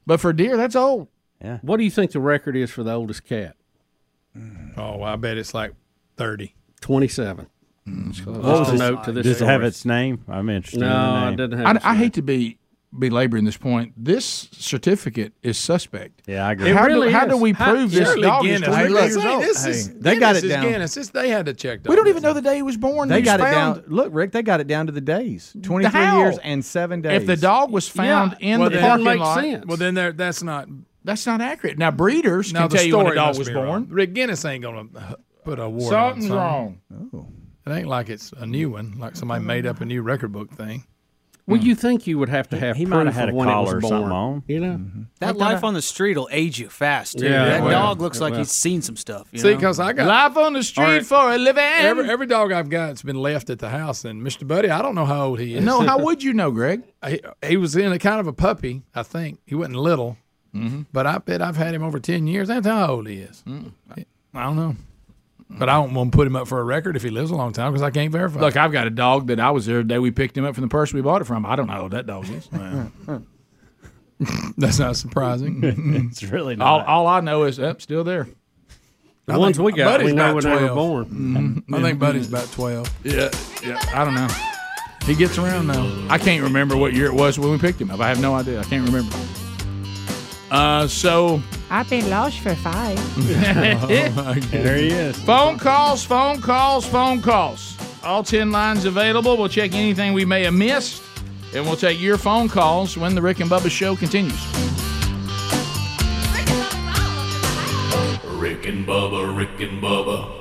Speaker 1: But for deer, that's old. Yeah.
Speaker 2: What do you think the record is for the oldest cat?
Speaker 4: Oh, I bet it's like thirty.
Speaker 2: Twenty-seven.
Speaker 1: Mm,
Speaker 2: What was the note to this?
Speaker 17: Does it have its name? I'm interested. in
Speaker 2: No,
Speaker 17: the
Speaker 2: it
Speaker 17: name.
Speaker 2: doesn't have.
Speaker 1: I,
Speaker 2: its
Speaker 1: I hate to be belaboring this point. This certificate is suspect.
Speaker 17: Yeah, I agree.
Speaker 2: It
Speaker 1: how
Speaker 2: really
Speaker 1: do, how
Speaker 2: is.
Speaker 1: do we
Speaker 2: How-
Speaker 1: prove this
Speaker 4: Surely
Speaker 1: dog is
Speaker 4: Guinness.
Speaker 1: 23
Speaker 5: look,
Speaker 1: years old?
Speaker 4: this
Speaker 5: Hey,
Speaker 4: is,
Speaker 5: they got it down.
Speaker 4: Guinness. This, they had to check.
Speaker 1: We don't even know the day he was born.
Speaker 5: They
Speaker 1: He was
Speaker 5: got it
Speaker 1: found-
Speaker 5: down. Look, Rick, they got it down to the days. Twenty-three years and seven days.
Speaker 1: If the dog was found in
Speaker 4: Well,
Speaker 1: the
Speaker 4: then-
Speaker 1: parking
Speaker 2: Doesn't
Speaker 1: lot,
Speaker 2: sense.
Speaker 4: Well, then there, that's not.
Speaker 1: that's not accurate. Now breeders
Speaker 4: Now
Speaker 1: can tell you when the dog was born.
Speaker 4: Rick Guinness ain't gonna uh, put a award
Speaker 1: Something's wrong.
Speaker 5: Oh.
Speaker 4: It ain't like it's a new one, like somebody made up a new record book thing.
Speaker 2: Well, hmm. you think you would have to have
Speaker 17: he
Speaker 2: proof
Speaker 17: might have had
Speaker 2: of
Speaker 17: a
Speaker 2: when
Speaker 17: collar or something on.
Speaker 2: You know, mm-hmm.
Speaker 6: That life on the street will age you fast. Too.
Speaker 2: Yeah,
Speaker 6: that
Speaker 2: well,
Speaker 6: dog looks like
Speaker 2: well.
Speaker 6: he's seen some stuff. You
Speaker 4: See, because I got
Speaker 1: Life on the street
Speaker 4: Alright.
Speaker 1: for a living.
Speaker 4: every every dog I've got's been left at the house. And Mr. Buddy, I don't know how old he is.
Speaker 1: no, how would you know, Greg?
Speaker 4: he, he was in a kind of a puppy. I think he wasn't little, mm-hmm. but I bet I've had him over ten years. That's how old he is. Mm. I don't know, but I don't want to put him up for a record if he lives a long time because I can't verify.
Speaker 1: Look, I've got a dog that I was there the day we picked him up from the person we bought it from. I don't know how old that dog is.
Speaker 4: that's not surprising.
Speaker 17: it's really
Speaker 1: all,
Speaker 17: not.
Speaker 1: all I know is, up, still there.
Speaker 2: the ones we got,
Speaker 4: Buddy's
Speaker 2: we know
Speaker 4: about
Speaker 2: when they were
Speaker 4: 12.
Speaker 2: born. Mm-hmm.
Speaker 4: I think Buddy's about twelve.
Speaker 1: Yeah, yeah. I don't know. He gets around though. I can't remember what year it was when we picked him up. I have no idea. I can't remember. Uh, so
Speaker 8: I've been lost for five.
Speaker 17: there he is.
Speaker 1: phone calls, phone calls, phone calls. All ten lines available. We'll check anything we may have missed, and we'll take your phone calls when the Rick and Bubba show continues.
Speaker 3: Rick and Bubba, Rick and Bubba.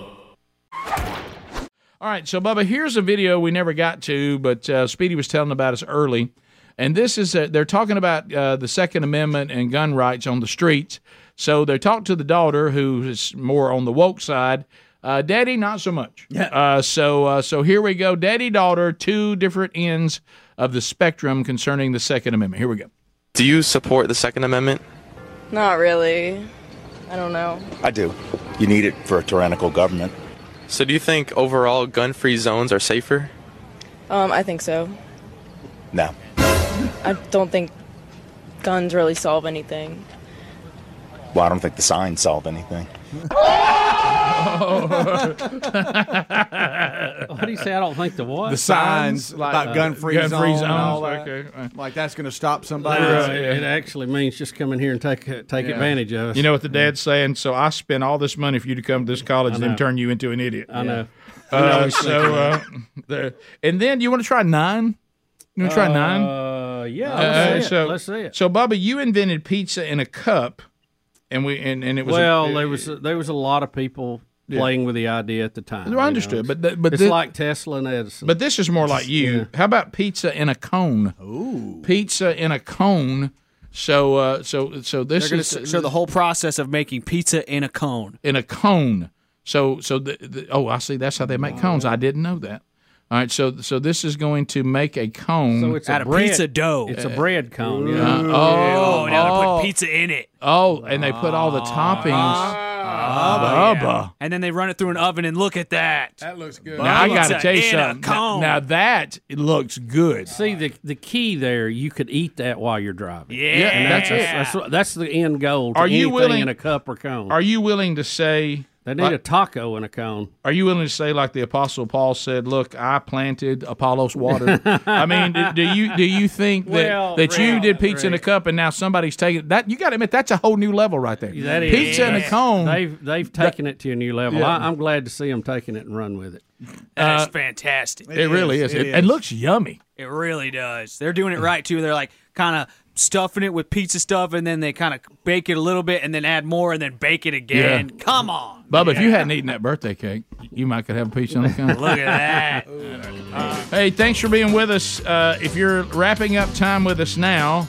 Speaker 1: All right, so Bubba, here's a video we never got to, but uh, Speedy was telling about us early, and this is a, they're talking about uh, the Second Amendment and gun rights on the streets. So they talked to the daughter, who is more on the woke side. Uh, Daddy, not so much. Yeah. Uh, so uh, so here we go. Daddy, daughter, two different ends of the spectrum concerning the Second Amendment. Here we go.
Speaker 18: Do you support the Second Amendment?
Speaker 19: Not really. I don't know.
Speaker 20: I do. You need it for a tyrannical government.
Speaker 18: So do you think overall gun-free zones are safer?
Speaker 19: Um, I think so.
Speaker 20: No.
Speaker 19: I don't think guns really solve anything.
Speaker 20: Well, I don't think the signs solve anything.
Speaker 2: What do you say? I don't think the what?
Speaker 5: The signs about
Speaker 1: uh,
Speaker 5: gun-free,
Speaker 1: gun-free
Speaker 5: zone
Speaker 1: zones,
Speaker 5: and all that.
Speaker 1: okay.
Speaker 5: Like that's going to stop somebody.
Speaker 2: Uh, It actually means just come in here and take take
Speaker 1: Yeah.
Speaker 2: advantage of us.
Speaker 1: You know what the dad's saying? So I spent all this money for you to come to this college and then turn you into an idiot.
Speaker 2: I know.
Speaker 1: Uh, so, uh, the, and then you want to try nine? You want to try nine?
Speaker 2: Uh, yeah.
Speaker 1: Uh,
Speaker 2: Let's see
Speaker 1: so,
Speaker 2: it. Let's see it.
Speaker 1: So, Bubba, you invented pizza in a cup, and we and, and it was
Speaker 2: well,
Speaker 1: a,
Speaker 2: there was there was a lot of people
Speaker 1: Yeah.
Speaker 2: playing with the idea at the time.
Speaker 1: I
Speaker 2: you know.
Speaker 1: understood, but th- but
Speaker 2: it's
Speaker 1: thi-
Speaker 2: like Tesla and Edison.
Speaker 1: But this is more like you.
Speaker 2: Yeah.
Speaker 1: How about pizza in a cone? Ooh, pizza in a cone. So, uh, so, so this
Speaker 6: going
Speaker 1: is
Speaker 6: to show the whole process of making pizza in a cone.
Speaker 1: in a cone. So, so the, the oh, I see. That's how they make cones. I didn't know that. All right, so so this is going to make a cone
Speaker 2: So it's a
Speaker 6: Out of
Speaker 2: bread-
Speaker 6: pizza dough.
Speaker 2: It's a bread cone. Yeah.
Speaker 1: Uh, oh,
Speaker 6: Oh, now they
Speaker 1: oh,
Speaker 6: put pizza in it.
Speaker 1: Oh, and they put all the ah. toppings. Ah. Ah.
Speaker 6: Oh,
Speaker 1: Bubba.
Speaker 6: And then they run it through an oven and look at that.
Speaker 4: That looks good.
Speaker 1: Now I got to
Speaker 6: Pizza
Speaker 1: tell you something. Now, now that it looks good.
Speaker 2: See the the key there. You could eat that while you're driving.
Speaker 6: Yeah.
Speaker 2: and that's that's, what- that's the end goal. To
Speaker 1: Are you willing-
Speaker 2: in a cup or cone?
Speaker 1: Are you willing to say?
Speaker 2: They need
Speaker 1: like-
Speaker 2: a taco in a cone.
Speaker 1: Are you willing to say, like the Apostle Paul said, "Look, I planted, Apollos water." I mean, do, do you do you think that
Speaker 2: Well,
Speaker 1: that you did pizza in a cup and now somebody's taking that? You got to admit that's a whole new level right there.
Speaker 2: That is
Speaker 1: pizza in a cone.
Speaker 2: They've they've taken it to a new level.
Speaker 1: Yeah.
Speaker 2: I, I'm glad to see them taking it and run with it.
Speaker 6: That's
Speaker 1: Uh,
Speaker 6: fantastic.
Speaker 1: it really is. It, and looks yummy.
Speaker 6: It really does. They're doing it right too. They're like kind of stuffing it with pizza stuff, and then they kind of bake it a little bit, and then add more, and then bake it again. Come on,
Speaker 1: Bubba, if you hadn't eaten that birthday cake, you might could have a pizza on the counter.
Speaker 6: look at that.
Speaker 1: Hey, thanks for being with us. Uh, if you're wrapping up time with us now,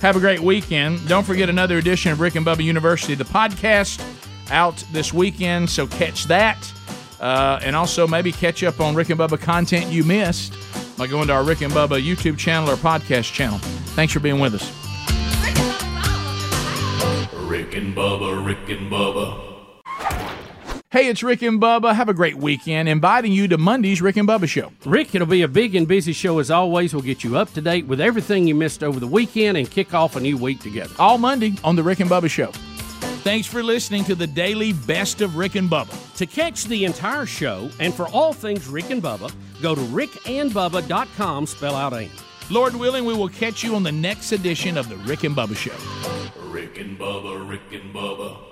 Speaker 1: have a great weekend. Don't forget another edition of Rick and Bubba University, the podcast, out this weekend. So catch that. Uh, and also maybe catch up on Rick and Bubba content you missed by going to our Rick and Bubba YouTube channel or podcast channel. Thanks for being with us.
Speaker 3: Rick and Bubba, Rick and Bubba.
Speaker 1: Hey, it's Rick and Bubba. Have a great weekend. Inviting you to Monday's Rick and Bubba show.
Speaker 2: Rick, it'll be a big and busy show as always. We'll get you up to date with everything you missed over the weekend and kick off a new week together.
Speaker 1: All Monday on the Rick and Bubba show. Thanks for listening to the daily best of Rick and Bubba.
Speaker 2: To catch the entire show and for all things Rick and Bubba, go to rickandbubba.com, spell out AIM.
Speaker 1: Lord willing, we will catch you on the next edition of the Rick and Bubba Show.
Speaker 3: Rick and Bubba, Rick and Bubba.